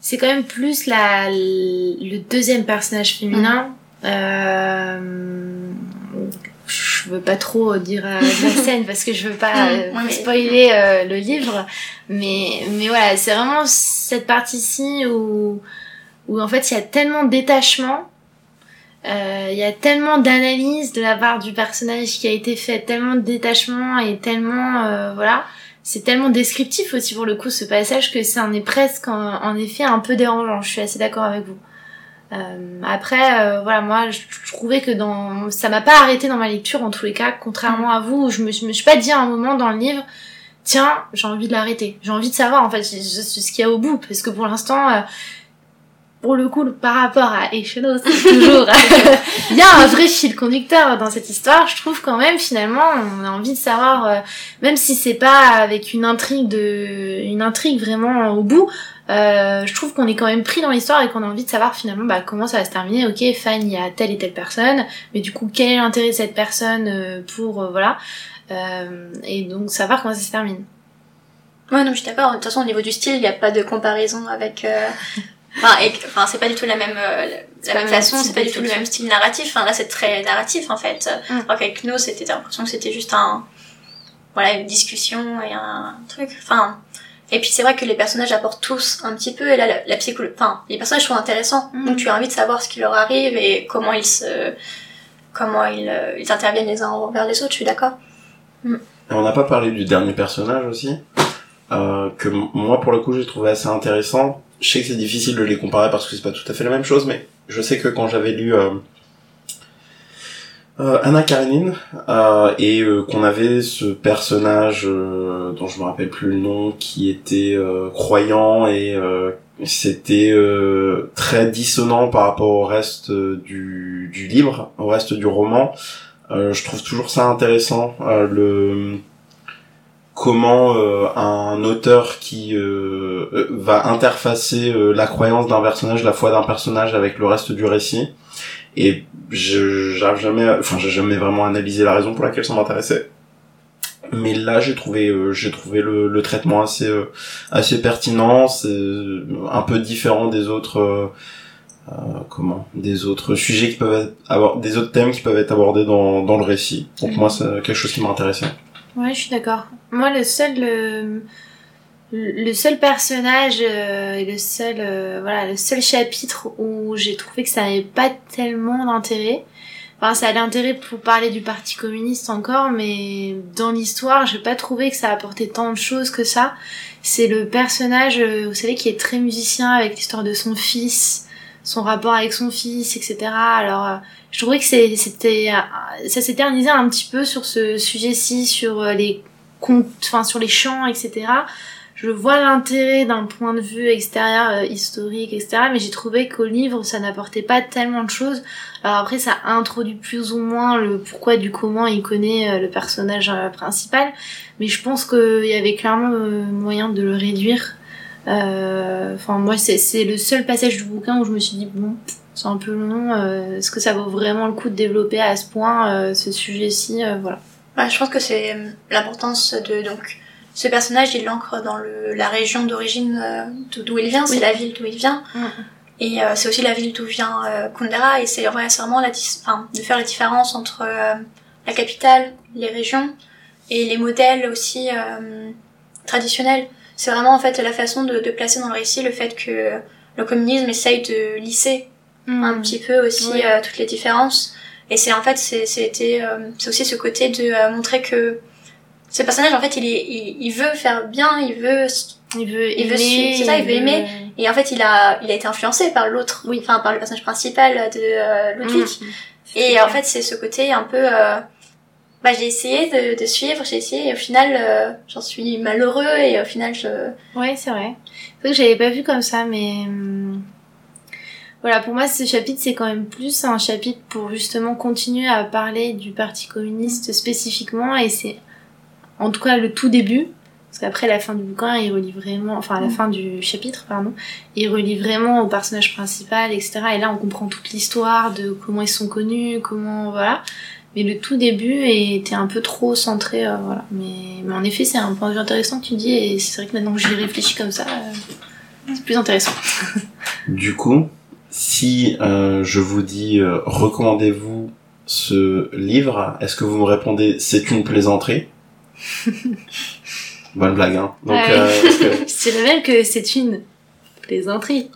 C'est quand même plus la, le deuxième personnage féminin. Euh, je veux pas trop dire euh, de la <laughs> scène parce que je veux pas euh, ouais, spoiler euh, le livre. Mais, mais voilà, c'est vraiment cette partie-ci où, où en fait il y a tellement de détachement. euh, Il y a tellement d'analyse de la part du personnage qui a été fait, tellement de détachement et tellement euh, voilà, c'est tellement descriptif aussi pour le coup ce passage que ça en est presque en, en effet un peu dérangeant. Je suis assez d'accord avec vous. Euh, après, euh, voilà, moi, je, je trouvais que dans, ça m'a pas arrêté dans ma lecture en tous les cas, contrairement à vous, où je me, je me suis pas dit à un moment dans le livre, tiens, j'ai envie de l'arrêter, j'ai envie de savoir en fait ce qu'il y a au bout, parce que pour l'instant, euh, pour le coup, par rapport à Echenos, <laughs> c'est toujours, il y a un vrai fil conducteur dans cette histoire. Je trouve quand même finalement, on a envie de savoir, euh, même si c'est pas avec une intrigue de, une intrigue vraiment au bout. Euh, je trouve qu'on est quand même pris dans l'histoire et qu'on a envie de savoir finalement bah, comment ça va se terminer. Ok, Fan, il y a telle et telle personne, mais du coup, quel est l'intérêt de cette personne euh, pour euh, voilà, euh, et donc savoir comment ça se termine. Ouais, non, je suis d'accord. De toute façon, au niveau du style, il n'y a pas de comparaison avec. euh, <laughs> Enfin, enfin, c'est pas du tout la même, euh, la- même façon, c'est pas du tout le même style narratif. Enfin, là, c'est très narratif en fait. Mm. Alors qu'avec No, c'était l'impression que c'était juste un, voilà, une discussion et un truc. Enfin, et puis c'est vrai que les personnages apportent tous un petit peu. Et là, la, la psychologie, enfin, les personnages sont intéressants. Mm. Donc tu as envie de savoir ce qui leur arrive et comment ils se, comment ils, euh, ils interviennent les uns envers les autres. Je suis d'accord. Et on n'a pas parlé du dernier personnage aussi, euh, que moi pour le coup j'ai trouvé assez intéressant. Je sais que c'est difficile de les comparer parce que c'est pas tout à fait la même chose, mais je sais que quand j'avais lu euh, euh, Anna Karenine euh, et euh, qu'on avait ce personnage dont je me rappelle plus le nom qui était croyant et c'était très dissonant par rapport au reste du, du livre, au reste du roman. Je trouve toujours ça intéressant le comment un auteur qui va interfacer la croyance d'un personnage, la foi d'un personnage avec le reste du récit. Et je j'arrive jamais, à- enfin j'ai jamais vraiment analysé la raison pour laquelle ça m'intéressait. Mais là j'ai trouvé euh, j'ai trouvé le, le traitement assez euh, assez pertinent, c'est euh, un peu différent des autres euh, euh, comment des autres sujets qui peuvent être, avoir des autres thèmes qui peuvent être abordés dans dans le récit. Donc moi c'est quelque chose qui m'a intéressé. Ouais, je suis d'accord. Moi, le seul, euh, le, seul personnage euh, et le seul, euh, voilà, le seul chapitre où j'ai trouvé que ça n'avait pas tellement d'intérêt. Enfin, ça a l'intérêt pour parler du Parti communiste encore, mais dans l'histoire, j'ai pas trouvé que ça apportait tant de choses que ça. C'est le personnage, euh, vous savez, qui est très musicien avec l'histoire de son fils, son rapport avec son fils, etc. Alors, euh, je trouvais que c'était euh, ça s'éternisait un petit peu sur ce sujet-ci sur les enfin sur les chants etc je vois l'intérêt d'un point de vue extérieur euh, historique etc mais j'ai trouvé qu'au livre ça n'apportait pas tellement de choses alors après ça introduit plus ou moins le pourquoi du comment il connaît euh, le personnage euh, principal mais je pense qu'il y avait clairement moyen de le réduire enfin moi c'est le seul passage du bouquin où je me suis dit bon c'est un peu long. Est-ce que ça vaut vraiment le coup de développer à ce point ce sujet-ci Voilà. Ouais, je pense que c'est l'importance de donc ce personnage, il l'ancre dans le, la région d'origine euh, d'o- d'où il vient, c'est Oui. la ville d'où il vient. Mm. Et euh, c'est aussi la ville d'où vient euh, Kundera, et c'est ouais, vraiment la dis- enfin, de faire la différence entre la capitale, les régions, et les modèles aussi traditionnels. C'est vraiment en fait la façon de, de placer dans le récit le fait que le communisme essaye de lisser un petit peu aussi Oui. euh, toutes les différences. Et c'est en fait, c'était, euh, c'est aussi ce côté de euh, montrer que ce personnage, en fait, il, est, il, il veut faire bien, il veut. Il veut Il veut aimer. c'est ça, il veut aimer. Et en fait, il a, il a été influencé par l'autre, Oui. enfin par le personnage principal de euh, Ludwig. Mm. Et en fait, c'est ce côté un peu. Euh, bah, j'ai essayé de, de suivre, j'ai essayé, et au final, euh, j'en suis malheureux, et au final, je. Ouais, c'est vrai. C'est que j'avais pas vu comme ça, mais hum, voilà, pour moi, ce chapitre, c'est quand même plus un chapitre pour justement continuer à parler du Parti communiste spécifiquement, et c'est en tout cas le tout début. Parce qu'après la fin du bouquin, il relie vraiment, enfin à la fin du chapitre, pardon, il relie vraiment au personnage principal, etc. Et là, on comprend toute l'histoire de comment ils sont connus, comment, voilà. Mais le tout début était un peu trop centré, euh, voilà. Mais, mais en effet, c'est un point de vue intéressant que tu dis, et c'est vrai que maintenant que j'y réfléchis comme ça, euh, c'est plus intéressant. <laughs> Du coup, si euh, je vous dis euh, recommandez-vous ce livre, est-ce que vous me répondez c'est une plaisanterie? <laughs> Bonne blague, hein. Donc, Ouais. euh, que- <laughs> Je dirais même que c'est une plaisanterie.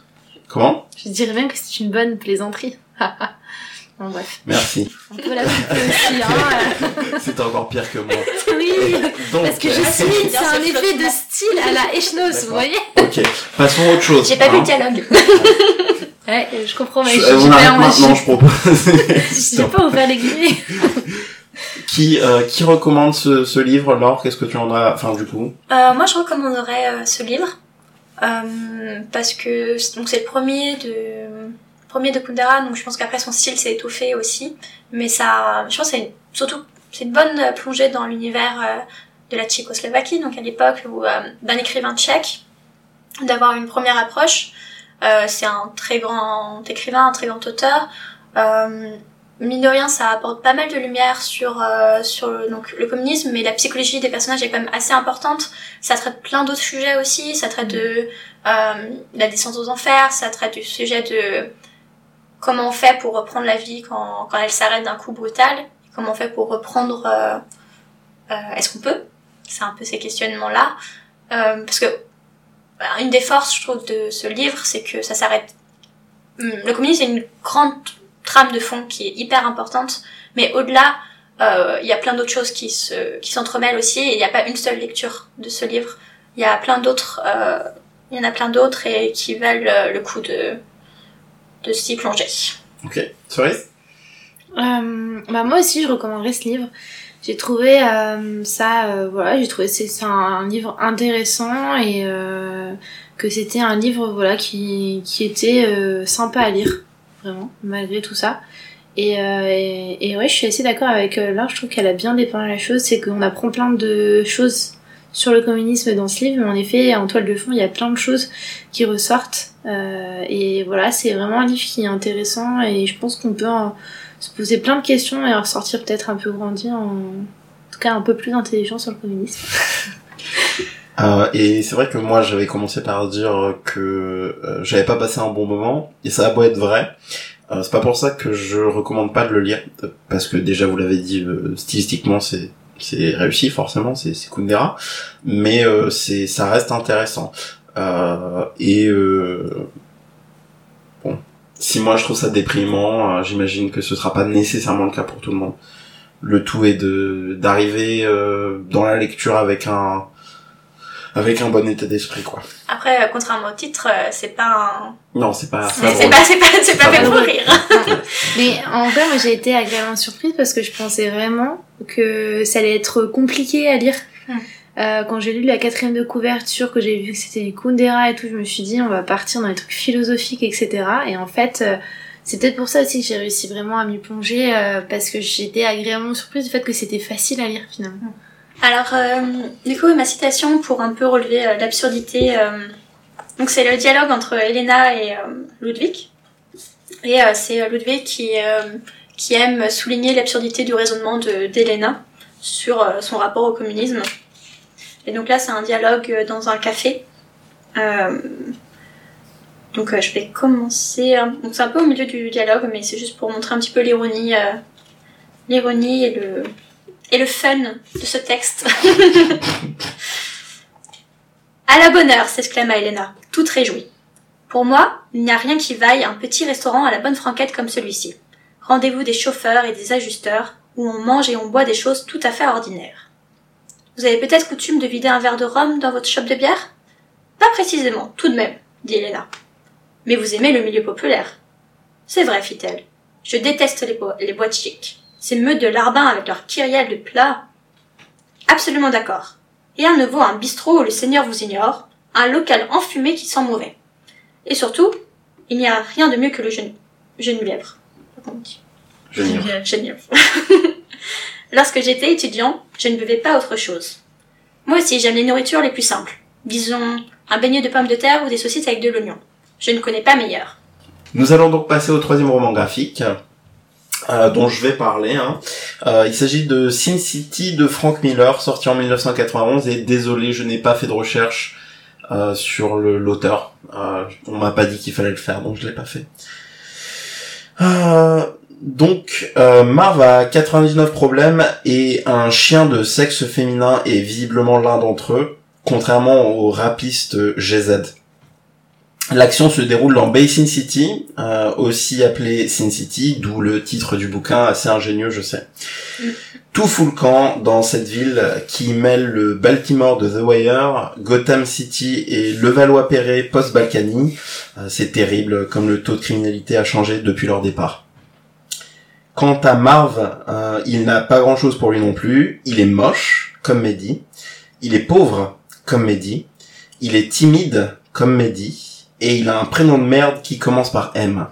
comment? Je dirais même que c'est une bonne plaisanterie. <laughs> bon, bref. Merci. On peut la couper aussi, hein. C'était encore pire que moi. euh. Oui, Donc, parce que je suis, c'est un effet de style à la Echnos, vous voyez ok, passons à autre chose. J'ai pas vu hein. le dialogue. Ouais, je comprends, mais Je- je euh, on pas, arrête en- maintenant, je propose. j'ai Stop. pas ouvert les guillemets. Qui, euh, qui recommande ce, ce livre, Laure Qu'est-ce que tu en as Enfin, du coup? Euh, moi, je recommanderais euh, ce livre parce que c'est le premier de premier de Kundera, donc je pense qu'après son style s'est étoffé aussi, mais ça, je pense c'est surtout c'est une bonne plongée dans l'univers de la Tchécoslovaquie, donc à l'époque d'un écrivain tchèque, d'avoir une première approche. C'est un très grand écrivain, un très grand auteur. Mine de rien, ça apporte pas mal de lumière sur euh, sur le, donc le communisme, mais la psychologie des personnages est quand même assez importante. Ça traite plein d'autres sujets aussi. Ça traite de euh, la descente aux enfers. Ça traite du sujet de comment on fait pour reprendre la vie quand quand elle s'arrête d'un coup brutal. Comment on fait pour reprendre euh, Est-ce qu'on peut? C'est un peu ces questionnements là, parce que bah, une des forces, je trouve, de ce livre, c'est que ça s'arrête. Hum, Le communisme, c'est une grande trame de fond qui est hyper importante, mais au-delà, euh, il y a plein d'autres choses qui se qui s'entremêlent aussi, et il n'y a pas une seule lecture de ce livre. Il y a plein d'autres, euh, il y en a plein d'autres et qui valent euh, le coup de de s'y plonger. Ok. Cerise? Euh, bah moi aussi, je recommanderais ce livre. J'ai trouvé euh, ça, euh, voilà, j'ai trouvé c'est c'est un, un livre intéressant et euh, que c'était un livre voilà qui qui était euh, sympa à lire, malgré tout ça. Et, euh, ouais, je suis assez d'accord avec euh, Laure, je trouve qu'elle a bien dépeint la chose, c'est qu'on apprend plein de choses sur le communisme dans ce livre, mais en effet, en toile de fond, il y a plein de choses qui ressortent. Euh, et voilà, c'est vraiment un livre qui est intéressant et je pense qu'on peut se poser plein de questions et en ressortir peut-être un peu grandi, en tout cas un peu plus intelligent sur le communisme. <laughs> Euh, et c'est vrai que moi j'avais commencé par dire que euh, j'avais pas passé un bon moment et ça a beau être vrai. Euh, c'est pas pour ça que je recommande pas de le lire parce que déjà vous l'avez dit euh, stylistiquement c'est c'est réussi forcément c'est c'est Kundera mais c'est ça reste intéressant et bon si moi je trouve ça déprimant j'imagine que ce sera pas nécessairement le cas pour tout le monde le tout est de d'arriver dans la lecture avec un avec un bon état d'esprit quoi. Après, euh, contrairement au titre, euh, c'est pas un... Non, c'est pas C'est pas c'est pas, c'est pas, c'est pas Pas fait pour rire. <laughs> Mais en vrai, moi j'ai été agréablement surprise parce que je pensais vraiment que ça allait être compliqué à lire. Hmm. Euh, quand j'ai lu la quatrième de couverture, que j'ai vu que c'était du Kundera et tout, je me suis dit on va partir dans les trucs philosophiques, etc. Et en fait, euh, c'est peut-être pour ça aussi que j'ai réussi vraiment à m'y plonger euh, parce que j'étais agréablement surprise du fait que c'était facile à lire finalement. Alors, euh, du coup, ma citation pour un peu relever euh, l'absurdité. euh, donc, c'est le dialogue entre Elena et Ludwig. Et c'est Ludwig qui, qui aime souligner l'absurdité du raisonnement de- d'Elena sur son rapport au communisme. Et donc là, c'est un dialogue dans un café. Donc, je vais commencer. hein. Donc, c'est un peu au milieu du dialogue, mais c'est juste pour montrer un petit peu l'ironie, l'ironie et le, et le fun de ce texte. <laughs> à la bonne heure, s'exclama Helena, toute réjouie. Pour moi, il n'y a rien qui vaille un petit restaurant à la bonne franquette comme celui-ci. Rendez-vous des chauffeurs et des ajusteurs, où on mange et on boit des choses tout à fait ordinaires. Vous avez peut-être coutume de vider un verre de rhum dans votre chope de bière? Pas précisément, tout de même, dit Helena. Mais vous aimez le milieu populaire. C'est vrai, fit-elle. Je déteste les, les boîtes chics. Ces meutes de larbin avec leur kyrielle de plats. Absolument d'accord. Rien ne vaut un bistrot où le seigneur vous ignore, un local enfumé qui sent mauvais. Et surtout, il n'y a rien de mieux que le. Genièvre. On dit Génial. Genièvre. Lorsque j'étais étudiant, je ne buvais pas autre chose. Moi aussi, j'aime les nourritures les plus simples. Disons, un beignet de pommes de terre ou des saucisses avec de l'oignon. Je ne connais pas meilleur. Nous allons donc passer au troisième roman graphique euh, dont je vais parler. hein. Euh, il s'agit de Sin City de Frank Miller, sorti en 1991. Et désolé, je n'ai pas fait de recherche euh, sur l'auteur. Euh, on m'a pas dit qu'il fallait le faire, donc je l'ai pas fait. Donc, Marv a 99 problèmes et un chien de sexe féminin est visiblement l'un d'entre eux, contrairement au rapiste GZ. L'action se déroule dans Basin City, euh, aussi appelé Sin City, d'où le titre du bouquin, assez ingénieux, je sais. Tout fout le camp dans cette ville qui mêle le Baltimore de The Wire, Gotham City et Levallois-Perret post-Balkany. Euh, c'est terrible comme le taux de criminalité a changé depuis leur départ. Quant à Marv, euh, il n'a pas grand-chose pour lui non plus. Il est moche, comme Mehdi. Il est pauvre, comme Mehdi. Il est timide, comme Mehdi et il a un prénom de merde qui commence par M.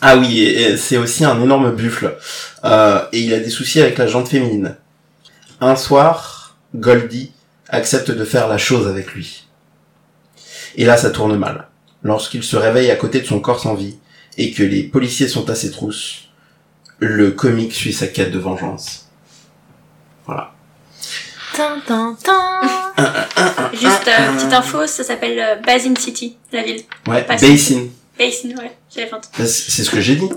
Ah oui, c'est aussi un énorme buffle. Euh, et il a des soucis avec la jante féminine. Un soir, Goldie accepte de faire la chose avec lui. Et là, ça tourne mal. Lorsqu'il se réveille à côté de son corps sans vie, et que les policiers sont à ses trousses, le comique suit sa quête de vengeance. Tin. Juste, euh, petite info, ça s'appelle euh, Basin City, la ville. Ouais, Pas Basin. Basin, ouais, j'avais truc. C'est ce que j'ai dit.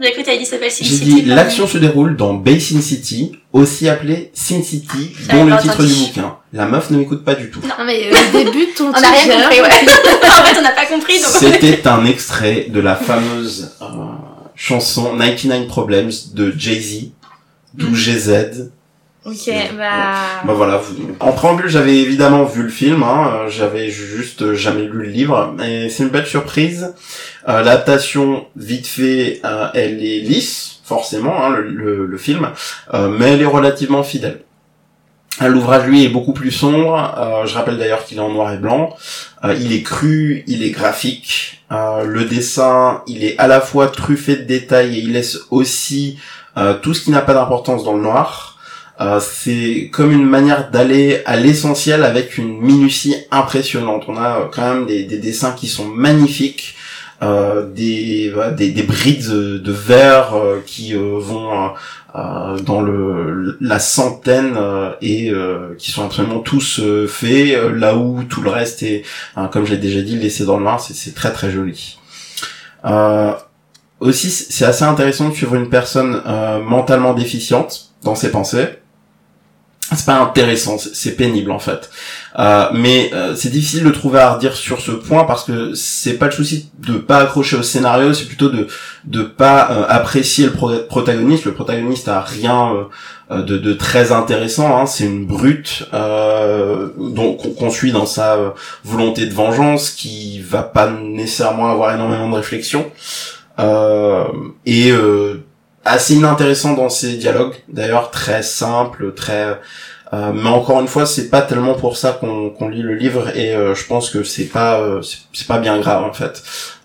J'ai cru que t'avais dit ça s'appelle Sin J'ai City. dit pardon. l'action se déroule dans Basin City, aussi appelé Sin City, dont le titre entendu. du bouquin. La meuf ne m'écoute pas du tout. Non mais euh, <laughs> au début de ton On n'a rien compris, ouais. <laughs> en fait, on n'a pas compris, donc. C'était un extrait de la fameuse euh, chanson 99 Problems de Jay-Z, d'où Mm. GZ Ok, bah... Bah voilà, en préambule j'avais évidemment vu le film, hein, j'avais juste euh, jamais lu le livre, et c'est une belle surprise. Euh, L'adaptation, vite fait, euh, elle est lisse, forcément, hein, le, le- le film, euh, mais elle est relativement fidèle. Euh, L'ouvrage, lui, est beaucoup plus sombre. euh, je rappelle d'ailleurs qu'il est en noir et blanc. Euh, il est cru, il est graphique. Euh, le dessin, il est à la fois truffé de détails et il laisse aussi euh, tout ce qui n'a pas d'importance dans le noir. Euh, c'est comme une manière d'aller à l'essentiel avec une minutie impressionnante. On a euh, quand même des, des dessins qui sont magnifiques, euh, des, des des brides de, verre euh, qui vont dans le la centaine et qui sont absolument tous faits là où tout le reste est, hein, comme j'ai déjà dit, laissé dans le noir. C'est très très joli. Aussi, c'est assez intéressant de suivre une personne mentalement déficiente dans ses pensées c'est pas intéressant, c'est- pénible en fait. Euh, mais euh, c'est difficile de trouver à redire sur ce point parce que c'est pas le souci de pas accrocher au scénario, c'est plutôt de de pas euh, apprécier le pro- protagoniste. Le protagoniste a rien euh, de, de très intéressant. Hein. C'est une brute euh, dont qu'on suit dans sa euh, volonté de vengeance qui va pas nécessairement avoir énormément de réflexion et assez inintéressant dans ses dialogues. D'ailleurs très simple, très euh, mais encore une fois, c'est pas tellement pour ça qu'on qu'on lit le livre et euh, je pense que c'est pas euh, c'est pas bien grave en fait.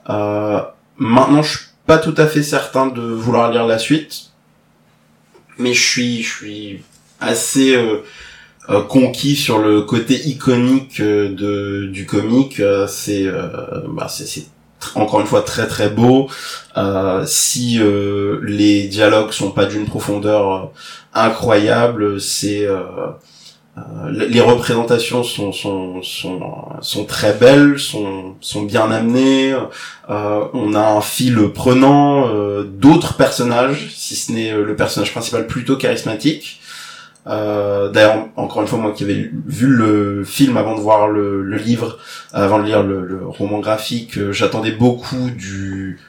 Euh, maintenant, je suis pas tout à fait certain de vouloir lire la suite, mais je suis je suis assez euh, euh, conquis sur le côté iconique de du comique. C'est bah, c'est encore une fois très très beau. Euh, si euh, les dialogues sont pas d'une profondeur euh, incroyable, c'est euh, les représentations sont sont sont sont très belles, sont sont bien amenées. On a un fil prenant, d'autres personnages, si ce n'est le personnage principal plutôt charismatique. Euh, D'ailleurs, encore une fois, moi qui avais vu le film avant de voir le, le livre, avant de lire le, le roman graphique, euh, j'attendais beaucoup du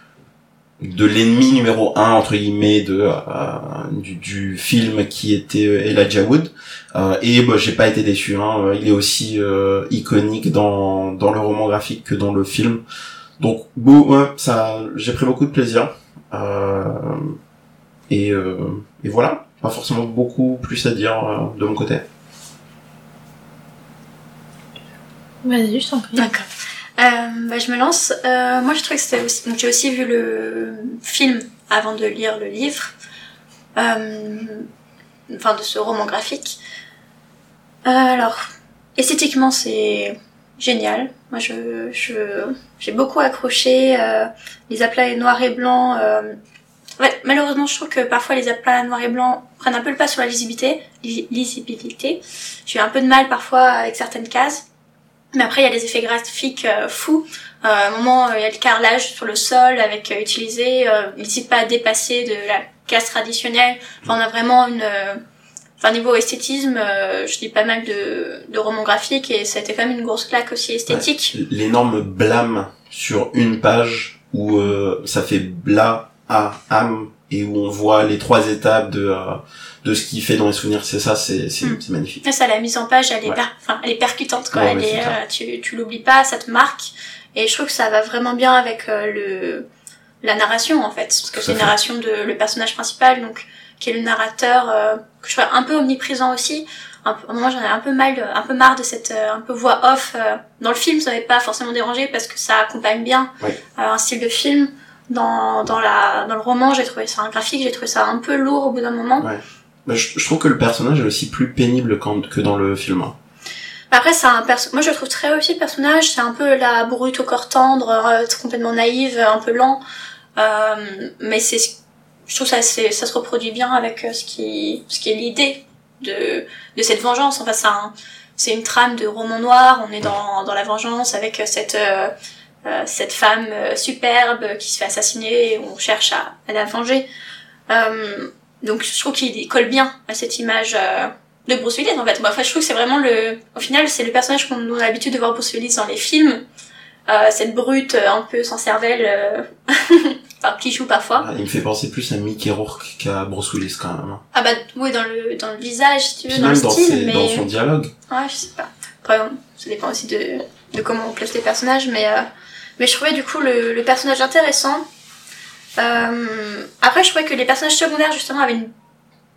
de l'ennemi numéro un entre guillemets de euh, du, du film qui était euh, Elijah Wood. Et bah, j'ai pas été déçu hein. Il est aussi iconique dans dans le roman graphique que dans le film. Donc beau ouais, ça j'ai pris beaucoup de plaisir. Et et voilà pas forcément beaucoup plus à dire euh, de mon côté Vas-y, je t'en prie. D'accord. Euh, bah, je me lance. Euh, moi, je trouve que c'était aussi. Donc, j'ai aussi vu le film avant de lire le livre. Euh, enfin, de ce roman graphique. Euh, alors, esthétiquement, c'est génial. Moi, je, je, j'ai beaucoup accroché. Euh, les aplats noirs et blancs. Euh... Ouais, malheureusement, je trouve que parfois les aplats noirs et blancs prennent un peu le pas sur la lisibilité. li- lisibilité. J'ai eu un peu de mal parfois avec certaines cases. Mais après, il y a des effets graphiques euh, fous. Euh, à un moment, euh, il y a le carrelage sur le sol avec euh, utilisé. Euh, il n'hésite pas à dépasser de la case traditionnelle. Enfin, on a vraiment une... euh, Enfin, niveau esthétisme, euh, je lis pas mal de, de romans graphiques et ça a été quand même une grosse claque aussi esthétique. l'énorme blâme sur une page où euh, ça fait bla à âme et où on voit les trois étapes de euh, de ce qu'il fait dans les souvenirs c'est ça c'est c'est Mm. c'est magnifique ça, la mise en page, elle est, Ouais. per- enfin, elle est percutante, quoi. Ouais, elle est, euh, tu, tu l'oublies pas, ça te marque. Et je trouve que ça va vraiment bien avec euh, le la narration, en fait. Parce que c'est une narration de le personnage principal, donc qui est le narrateur, euh, que je trouve un peu omniprésent aussi. Un peu, à un moment, j'en ai un peu mal, un peu marre de cette euh, un peu voix off. euh. Dans le film, ça m'avait pas forcément dérangé parce que ça accompagne bien euh, un style de film. Dans, dans, la, dans le roman, j'ai trouvé ça un graphique, j'ai trouvé ça un peu lourd au bout d'un moment. Ouais. Mais je, je trouve que le personnage est aussi plus pénible quand, que dans le film hein. Après, c'est un perso... moi je le trouve très réussi le personnage. C'est un peu la brute au corps tendre, euh, complètement naïve, un peu lent. Euh, mais c'est, je trouve ça, ça se reproduit bien avec euh, ce qui, ce qui est l'idée de, de cette vengeance. Enfin, c'est un, c'est une trame de roman noir. On est dans, dans la vengeance avec cette, euh, euh, cette femme euh, superbe qui se fait assassiner et on cherche à, à la venger. Euh, donc je trouve qu'il colle bien à cette image euh, de Bruce Willis en fait. Bah, enfin, je trouve que c'est vraiment le, au final, c'est le personnage qu'on a l'habitude de voir Bruce Willis dans les films. Euh, cette brute euh, un peu sans cervelle, euh, <laughs> par qui joue parfois. Ah, Il me fait penser plus à Mickey Rourke qu'à Bruce Willis quand même. hein. Ah bah oui, dans le, dans le visage, si tu veux, Puis dans le même dans, style, ses- mais... dans son dialogue. Ouais, je sais pas. Après, ça dépend aussi de, de comment on place les personnages, mais, euh, mais je trouvais du coup le, le personnage intéressant. Euh, après, je trouvais que les personnages secondaires, justement, avaient une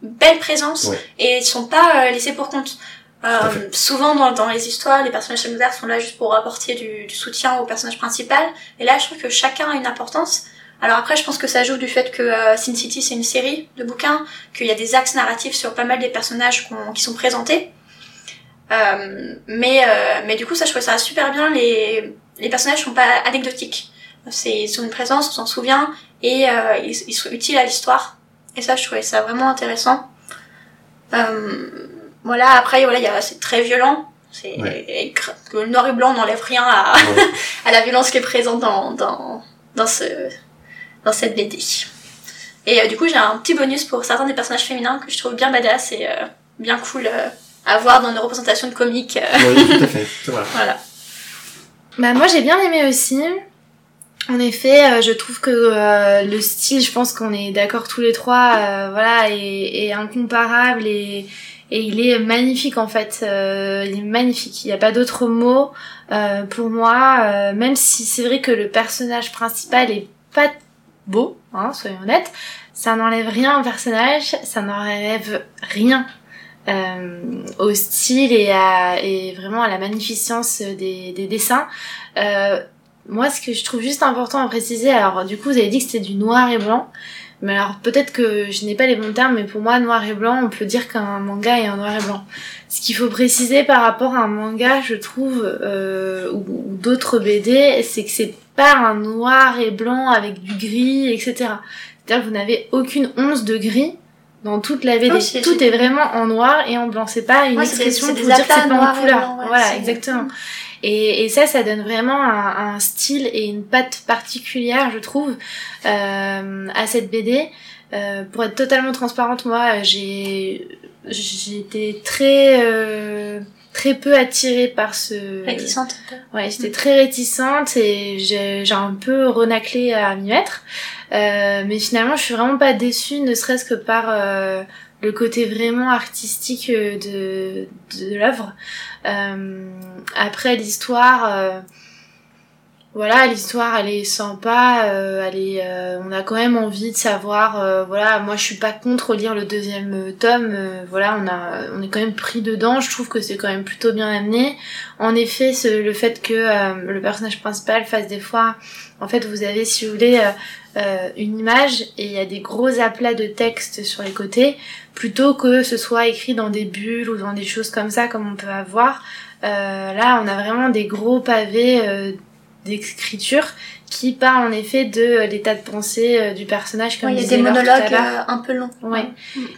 belle présence Ouais. et ils sont pas euh, laissés pour compte. Euh, souvent dans, dans les histoires, les personnages secondaires sont là juste pour apporter du, du soutien au personnage principal. Et là, je trouve que chacun a une importance. Alors après, je pense que ça joue du fait que euh, Sin City, c'est une série de bouquins, qu'il y a des axes narratifs sur pas mal des personnages qu'on- qui sont présentés. Euh, mais, euh, mais du coup, ça, je trouvais ça super bien. Les, les personnages sont pas anecdotiques. C'est, ils ont une présence, on s'en souvient, et euh, ils, ils sont utiles à l'histoire. Et ça, je trouvais ça vraiment intéressant. Euh, voilà, après, voilà, il y a, c'est très violent. C'est, Ouais. le noir et blanc n'enlève rien à, Ouais. <laughs> à la violence qui est présente dans, dans, dans, ce, dans cette BD. Et euh, du coup, j'ai un petit bonus pour certains des personnages féminins que je trouve bien badass et bien cool à voir dans nos représentations de comics. euh, Oui, tout à fait. <laughs> Voilà. Bah moi j'ai bien aimé aussi. En effet, euh, je trouve que euh, le style, je pense qu'on est d'accord tous les trois, euh, voilà, est, incomparable et, il est magnifique en fait. Il est magnifique. Il n'y a pas d'autre mot pour moi. même si c'est vrai que le personnage principal est pas beau, hein, soyons honnêtes, ça n'enlève rien au personnage, ça n'enlève rien euh, au style et, à, et vraiment à la magnificence des, des dessins. Euh, moi, ce que je trouve juste important à préciser, alors du coup, vous avez dit que c'était du noir et blanc, mais alors peut-être que je n'ai pas les bons termes, mais pour moi, noir et blanc, on peut dire qu'un manga est en noir et blanc. Ce qu'il faut préciser par rapport à un manga, je trouve, euh, ou, ou d'autres BD, c'est que c'est pas un noir et blanc avec du gris, etc. C'est-à-dire que vous n'avez aucune once de gris dans toute la BD. Oui, c'est- Tout est vraiment en noir et en blanc. C'est pas une Ouais, expression pour dire que c'est pas en couleur. blanc, ouais, voilà, exactement. Et, et ça, ça donne vraiment un, un style et une patte particulière, je trouve, euh, à cette BD. Euh, pour être totalement transparente, moi, j'ai j'ai été très euh, très peu attirée par ce Réticente un peu. Ouais, j'étais très réticente et j'ai j'ai un peu renaclé à m'y mettre. Euh, mais finalement, je suis vraiment pas déçue, ne serait-ce que par euh, le côté vraiment artistique euh, de, de l'œuvre. Euh, après, l'histoire, euh, voilà, l'histoire, elle est sympa, euh, elle est, euh, on a quand même envie de savoir, euh, voilà, moi je suis pas contre lire le deuxième euh, tome, voilà, on a, on est quand même pris dedans, je trouve que c'est quand même plutôt bien amené. En effet, ce- le fait que le personnage principal fasse des fois, en fait, vous avez, si vous voulez, une image et il y a des gros aplats de texte sur les côtés, plutôt que ce soit écrit dans des bulles ou dans des choses comme ça, comme on peut avoir. Là, on a vraiment des gros pavés d'écriture qui parlent en effet de l'état de pensée euh, du personnage, comme Ouais, il y a des monologues euh, un peu longs. Ouais.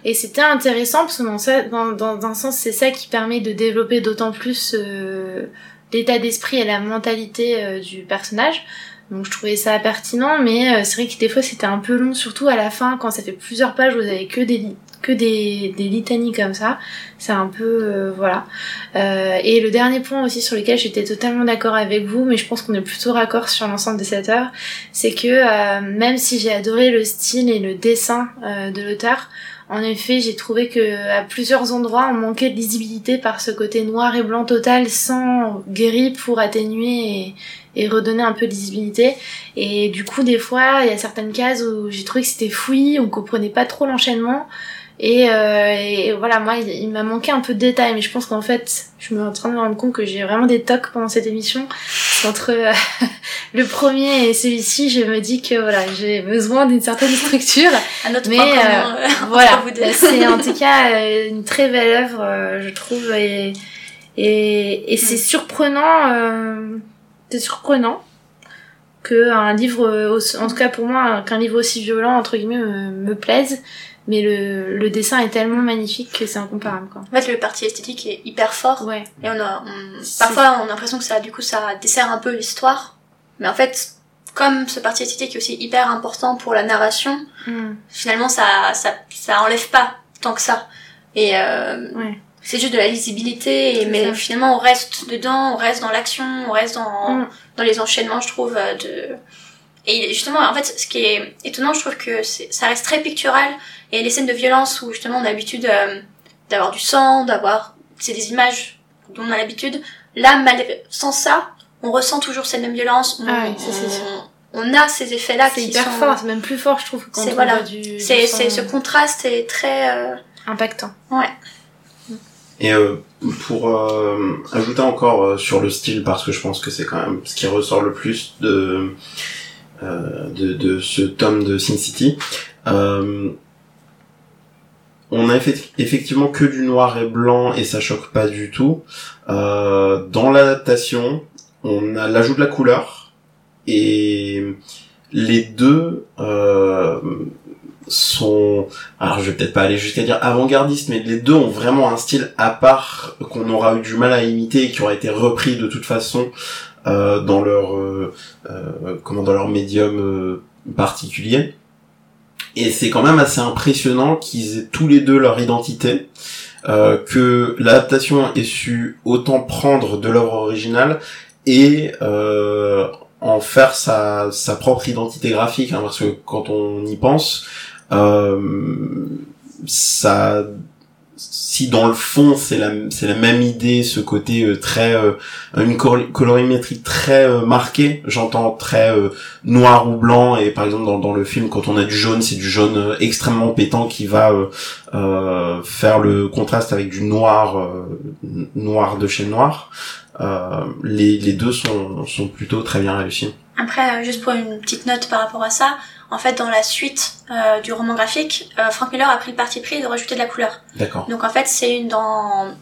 Et c'était intéressant parce que dans, ça, dans, dans un sens, c'est ça qui permet de développer d'autant plus euh, l'état d'esprit et la mentalité euh, du personnage. Donc je trouvais ça pertinent, mais euh, c'est vrai que des fois c'était un peu long, surtout à la fin quand ça fait plusieurs pages, vous avez que des que des, des litanies comme ça. C'est un peu euh, voilà. Euh, et le dernier point aussi sur lequel j'étais totalement d'accord avec vous, mais je pense qu'on est plutôt raccord sur l'ensemble de cette œuvre, c'est que euh, même si j'ai adoré le style et le dessin euh, de l'auteur, en effet, j'ai trouvé que à plusieurs endroits, on manquait de lisibilité par ce côté noir et blanc total, sans gris pour atténuer et, et redonner un peu de lisibilité. Et du coup, des fois, il y a certaines cases où j'ai trouvé que c'était fouillis, on comprenait pas trop l'enchaînement. Et, euh, et voilà, moi, il, il m'a manqué un peu de détails, mais je pense qu'en fait, je suis en train de me rendre compte que j'ai vraiment des tocs pendant cette émission. Entre euh, <laughs> le premier et celui-ci, je me dis que voilà, j'ai besoin d'une certaine structure. Un autre Mais, point euh, euh, <laughs> Voilà, <laughs> c'est en tout cas euh, une très belle œuvre, je trouve, et, et, et c'est surprenant, euh, c'est surprenant que un livre, en tout cas pour moi, qu'un livre aussi violent entre guillemets me, me plaise, mais le, le dessin est tellement magnifique que c'est incomparable quoi. En fait, le parti esthétique est hyper fort. Ouais. Et on a, on- parfois, on a l'impression que ça, du coup, ça dessert un peu l'histoire. Mais en fait, comme ce parti esthétique est aussi hyper important pour la narration, Mm. finalement, ça, ça, ça enlève pas tant que ça. Et euh, Ouais. c'est juste de la lisibilité. Et, mais ça. finalement, on reste dedans, on reste dans l'action, on reste dans, Mm. dans les enchaînements, je trouve, euh, de, Et justement, en fait, ce qui est étonnant, je trouve que c'est- ça reste très pictural. Et les scènes de violence où justement on a l'habitude euh, d'avoir du sang, d'avoir, c'est des images dont on a l'habitude. Là, mal... sans ça, on ressent toujours cette même violence. On, Ah oui, ça, c'est on- sûr. on a ces effets-là C'est qui hyper sont. fort, c'est même plus fort, je trouve, quand C'est- on voilà. voit du. C'est, du c'est ce contraste est très. euh, impactant. Et euh, pour euh, ajouter encore euh, sur le style, parce que je pense que c'est quand même ce qui ressort le plus de euh, de, de ce tome de Sin City, euh, on a effect- effectivement que du noir et blanc et ça choque pas du tout. Euh, dans l'adaptation, on a l'ajout de la couleur et les deux euh, sont alors je vais peut-être pas aller jusqu'à dire avant-gardiste, mais les deux ont vraiment un style à part qu'on aura eu du mal à imiter et qui aura été repris de toute façon euh, dans leur euh, euh, comment dans leur médium euh, particulier. Et c'est quand même assez impressionnant qu'ils aient tous les deux leur identité, euh, que l'adaptation ait su autant prendre de l'œuvre originale et euh, en faire sa, sa propre identité graphique, hein, parce que quand on y pense, euh, ça si dans le fond c'est la c'est la même idée ce côté euh, très euh, une col- colorimétrie très euh, marquée j'entends très euh, noir ou blanc et par exemple dans, dans le film quand on a du jaune c'est du jaune extrêmement pétant qui va faire le contraste avec du noir noir de chez noir. Les, les deux sont, sont plutôt très bien réussis. Après, juste pour une petite note par rapport à ça, en fait, dans la suite euh, du roman graphique, euh, Frank Miller a pris le parti pris de rajouter de la couleur. d'accord Donc en fait, c'est une dans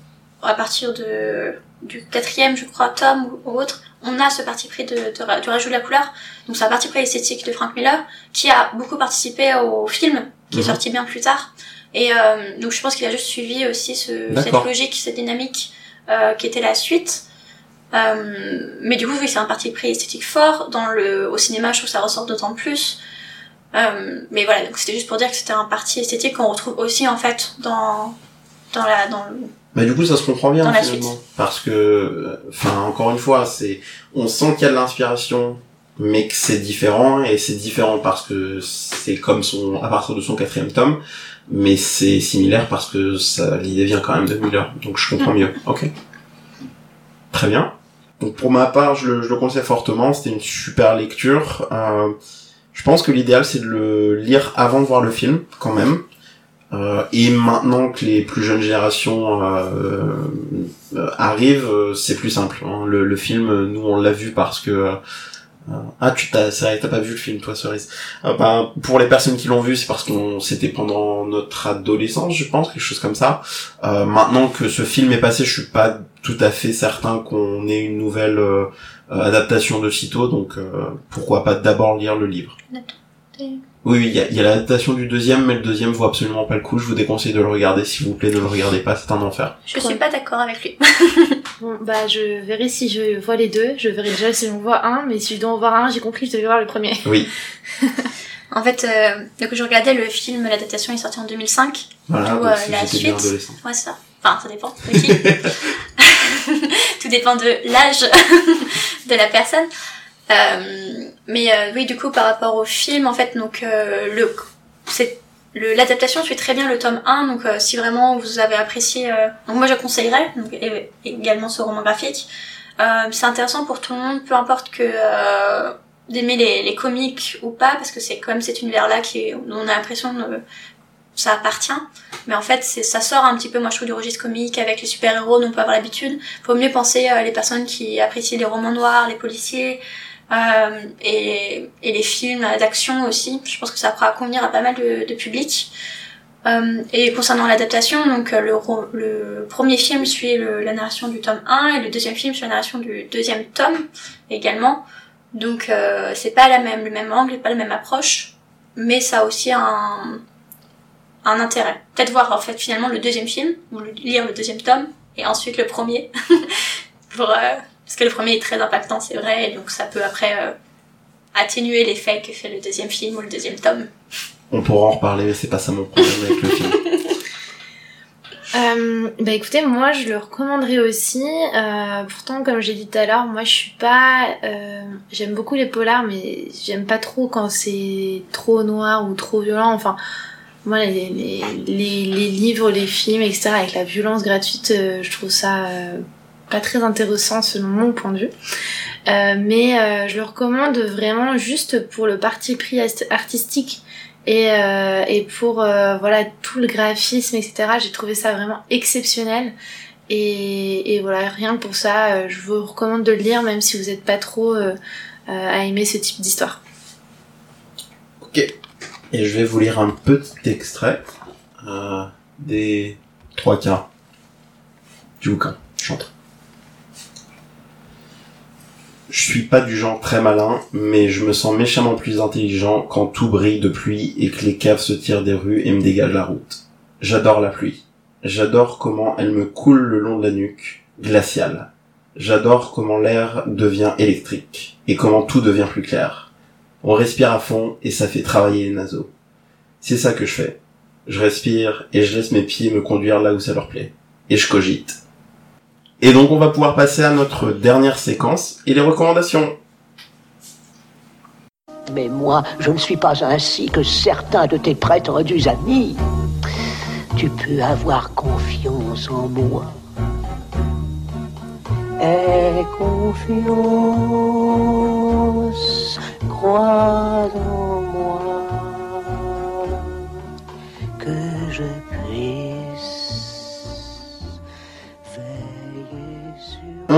à partir de du quatrième, je crois, tome ou, ou autre, on a ce parti pris de, de, du rajout de la couleur. Donc c'est un parti pris esthétique de Frank Miller qui a beaucoup participé au film qui est Mhm. sorti bien plus tard. Et euh, donc je pense qu'il a juste suivi aussi ce, cette logique, cette dynamique euh, qui était la suite. Euh, mais du coup, oui, c'est un parti pris esthétique fort. Dans le, au cinéma, je trouve que ça ressort d'autant plus. Euh, mais voilà, donc c'était juste pour dire que c'était un parti esthétique qu'on retrouve aussi en fait dans dans la dans le... Bah du coup ça se comprend bien finalement. Parce que euh, enfin encore une fois c'est on sent qu'il y a de l'inspiration mais que c'est différent et c'est différent parce que c'est comme son à partir de son quatrième tome mais c'est similaire parce que ça l'idée vient quand même de Miller. Donc je comprends mieux. Ok. Très bien. Donc pour ma part je le, je le conseille fortement. C'était une super lecture. Euh, je pense que l'idéal c'est de le lire avant de voir le film quand même euh, et maintenant que les plus jeunes générations euh, euh, arrivent, euh, c'est plus simple. hein. Le, le film, euh, nous on l'a vu parce que ah tu t'as t'as pas vu le film toi cerise. Euh, bah, pour les personnes qui l'ont vu, c'est parce qu'on c'était pendant notre adolescence, je pense, quelque chose comme ça. Euh, maintenant que ce film est passé, je suis pas tout à fait certain qu'on ait une nouvelle euh, adaptation de sitôt, donc euh, pourquoi pas d'abord lire le livre. Oui, oui, il y a, il y a l'adaptation du deuxième, mais le deuxième vaut absolument pas le coup. Je vous déconseille de le regarder, s'il vous plaît, ne le regardez pas, c'est un enfer. Je suis pas d'accord avec lui. <laughs> Bon, bah, je verrai si je vois les deux. Je verrai déjà si j'en vois un, mais si je dois en voir un, j'ai compris, je devais voir le premier. Oui, <laughs> En fait, euh, donc je regardais le film, l'adaptation est sortie en 2005. voilà, D'où, donc euh, la suite. Ouais, c'est ça. Enfin, ça dépend. <laughs> dépend de l'âge <laughs> de la personne. Euh, mais euh, oui, du coup, par rapport au film, en fait, donc euh, le, l'adaptation suit très bien le tome 1. Donc, si vraiment vous avez apprécié, donc moi je conseillerais également ce roman graphique. C'est intéressant pour tout le monde, peu importe que d'aimer les, les comics ou pas, parce que c'est comme cet univers-là qui est, on a l'impression ça appartient. Mais en fait, c'est, ça sort un petit peu, moi je trouve, du registre comique avec les super-héros dont on peut avoir l'habitude. Faut mieux penser à les personnes qui apprécient les romans noirs, les policiers, euh, et, et les films d'action aussi. Je pense que ça pourra convenir à pas mal de, de public. Euh, et concernant l'adaptation, donc euh, le, le premier film suit le- la narration du tome 1 et le deuxième film suit la narration du deuxième tome également. Donc euh, c'est pas la même, le même angle, pas la même approche, mais ça a aussi un, un intérêt. Peut-être voir en fait finalement le deuxième film, ou lire le deuxième tome, et ensuite le premier. <laughs> Pour, euh, parce que le premier est très impactant, c'est vrai, et donc ça peut après euh, atténuer l'effet que fait le deuxième film ou le deuxième tome. On pourra en reparler, mais c'est pas ça mon problème avec le film. <laughs> Euh, bah écoutez, moi je le recommanderais aussi. Euh, pourtant, comme j'ai dit tout à l'heure, moi je suis pas. euh, j'aime beaucoup les polars, mais j'aime pas trop quand c'est trop noir ou trop violent. Enfin, moi les, les, les, les livres, les films, etc., avec la violence gratuite, euh, je trouve ça euh, pas très intéressant selon mon point de vue. Euh, mais euh, je le recommande vraiment juste pour le parti pris artistique et, euh, et pour euh, voilà tout le graphisme etc j'ai trouvé ça vraiment exceptionnel et, et voilà rien que pour ça je vous recommande de le lire même si vous n'êtes pas trop à aimer ce type d'histoire. Et je vais vous lire un petit extrait euh, des trois quarts du bouquin. Chante. Je suis pas du genre très malin, mais je me sens méchamment plus intelligent quand tout brille de pluie et que les caves se tirent des rues et me dégagent la route. J'adore la pluie. J'adore comment elle me coule le long de la nuque, glaciale. J'adore comment l'air devient électrique et comment tout devient plus clair. On respire à fond et ça fait travailler les naseaux. C'est ça que je fais. Je respire et je laisse mes pieds me conduire là où ça leur plaît. Et je cogite. Et donc on va pouvoir passer à notre dernière séquence et les recommandations. Mais moi, je ne suis pas ainsi que certains de tes prétendus amis. Tu peux avoir confiance en moi. Aie confiance, On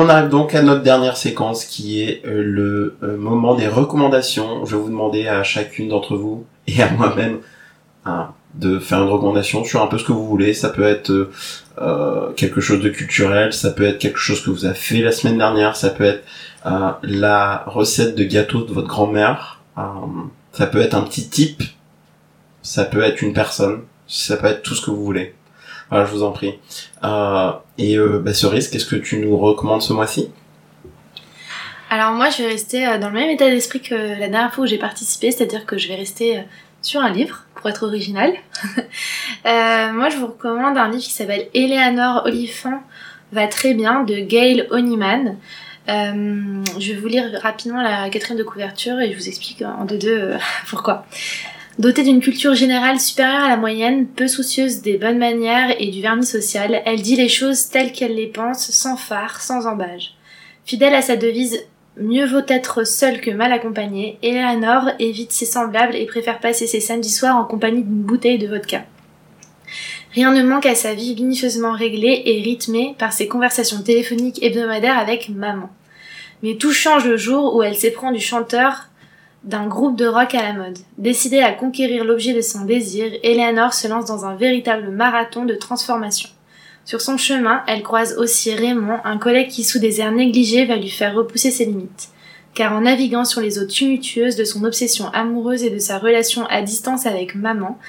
arrive donc à notre dernière séquence qui est euh, le euh, moment des recommandations. Je vais vous demander à chacune d'entre vous et à moi-même hein, de faire une recommandation sur un peu ce que vous voulez. Ça peut être euh, quelque chose de culturel, ça peut être quelque chose que vous avez fait la semaine dernière, ça peut être euh, la recette de gâteau de votre grand-mère, euh, ça peut être un petit type, ça peut être une personne, ça peut être tout ce que vous voulez. Voilà, je vous en prie. Euh, et bah, Cerise, qu'est-ce que tu nous recommandes ce mois-ci? Alors moi je vais rester dans le même état d'esprit que la dernière fois où j'ai participé c'est à dire que je vais rester sur un livre pour être original. <laughs> Moi je vous recommande un livre qui s'appelle Eleanor Oliphant va très bien de Gail Honeyman Euh, je vais vous lire rapidement la quatrième de couverture et je vous explique en deux deux euh, <laughs> pourquoi. Dotée d'une culture générale supérieure à la moyenne, peu soucieuse des bonnes manières et du vernis social, elle dit les choses telles qu'elle les pense, sans phare, sans embâge. Fidèle à sa devise Mieux vaut être seul que mal accompagné, Eleanor évite ses semblables et préfère passer ses samedis soirs en compagnie d'une bouteille de vodka. Rien ne manque à sa vie minutieusement réglée et rythmée par ses conversations téléphoniques hebdomadaires avec maman. Mais tout change le jour où elle s'éprend du chanteur d'un groupe de rock à la mode. Décidée à conquérir l'objet de son désir, Eleanor se lance dans un véritable marathon de transformation. Sur son chemin, elle croise aussi Raymond, un collègue qui sous des airs négligés va lui faire repousser ses limites. Car en naviguant sur les eaux tumultueuses de son obsession amoureuse et de sa relation à distance avec maman,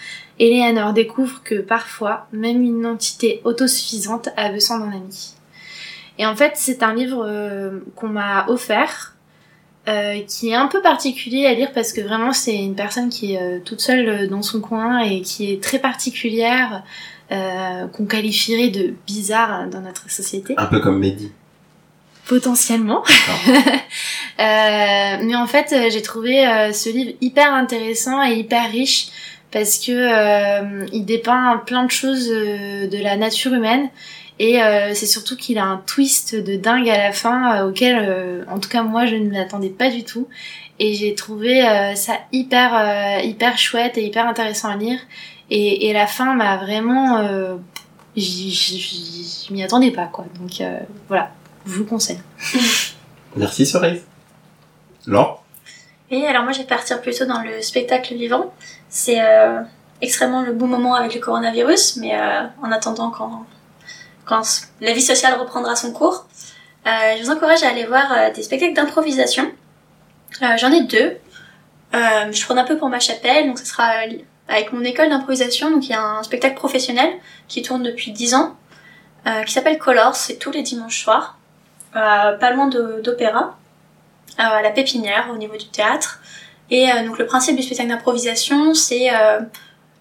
Eleanor découvre que parfois, même une entité autosuffisante a besoin d'un ami. Et en fait, c'est un livre euh, qu'on m'a offert, euh, qui est un peu particulier à lire parce que vraiment c'est une personne qui est euh, toute seule dans son coin et qui est très particulière, qu'on qualifierait de bizarre dans notre société. Un peu comme Mehdi. Potentiellement. <laughs> Mais en fait, j'ai trouvé ce livre hyper intéressant et hyper riche parce que euh, il dépeint plein de choses euh, de la nature humaine. Et euh, c'est surtout qu'il a un twist de dingue à la fin euh, auquel, euh, en tout cas moi, je ne m'attendais pas du tout. Et j'ai trouvé euh, ça hyper euh, hyper chouette et hyper intéressant à lire. Et, et la fin m'a vraiment euh, j'y- j'y j'y- je m'y attendais pas quoi. Donc euh, voilà. Je vous le conseille. <laughs> Merci Cerise. Laure? Et alors moi je vais partir plutôt dans le spectacle vivant. C'est euh, extrêmement le bon moment avec le coronavirus, mais euh, en attendant quand, quand la vie sociale reprendra son cours, euh, je vous encourage à aller voir des spectacles d'improvisation. J'en ai deux. Je prends un peu pour ma chapelle, donc ce sera avec mon école d'improvisation. Donc il y a un spectacle professionnel qui tourne depuis 10 ans, qui s'appelle Colors, c'est tous les dimanches soirs, pas loin d'opéra à la pépinière au niveau du théâtre. Et euh, donc le principe du spectacle d'improvisation, c'est euh,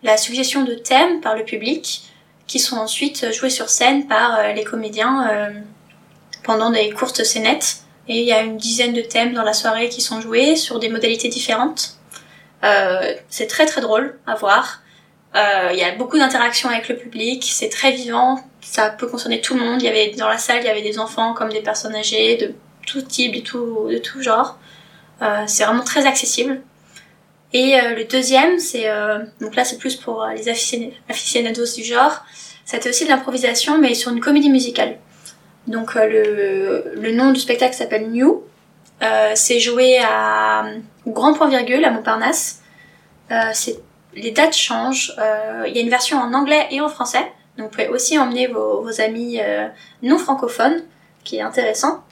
la suggestion de thèmes par le public qui sont ensuite joués sur scène par euh, les comédiens pendant des courtes scénettes. Et il y a une dizaine de thèmes dans la soirée qui sont joués sur des modalités différentes. C'est très très drôle à voir. Il y a beaucoup d'interactions avec le public, c'est très vivant, ça peut concerner tout le monde. Il y avait dans la salle, il y avait des enfants comme des personnes âgées, de tout type, de tout, de tout genre. Euh, c'est vraiment très accessible. Et euh, le deuxième, c'est euh, donc là c'est plus pour les aficionados du genre. C'était aussi de l'improvisation, mais sur une comédie musicale. Donc le, le nom du spectacle s'appelle New. C'est joué à au Grand Point Virgule à Montparnasse. Les dates changent. Il y a une version en anglais et en français. Donc vous pouvez aussi emmener vos, amis non francophones, qui est intéressant.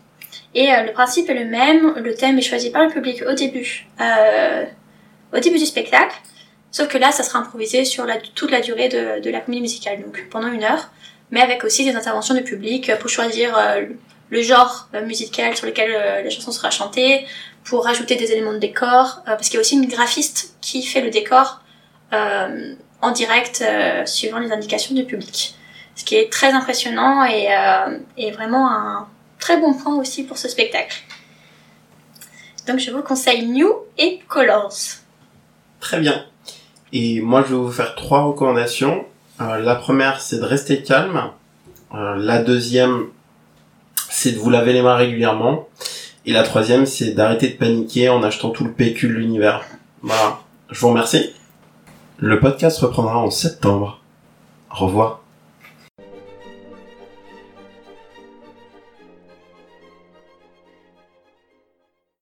Et euh, le principe est le même. Le thème est choisi par le public au début, euh, au début du spectacle. Sauf que là, ça sera improvisé sur toute la durée de, la comédie musicale, donc pendant une heure, mais avec aussi des interventions du public pour choisir euh, le genre euh, musical sur lequel euh, la chanson sera chantée, pour rajouter des éléments de décor, euh, parce qu'il y a aussi une graphiste qui fait le décor euh, en direct euh, suivant les indications du public. Ce qui est très impressionnant et, euh, et vraiment un très bon point aussi pour ce spectacle. Donc je vous conseille New et Colors. Très bien. Et moi, je vais vous faire trois recommandations. Euh, la première, c'est de rester calme. Euh, la deuxième, c'est de vous laver les mains régulièrement. Et la troisième, c'est d'arrêter de paniquer en achetant tout le PQ de l'univers. Voilà. Je vous remercie. Le podcast reprendra en septembre. Au revoir.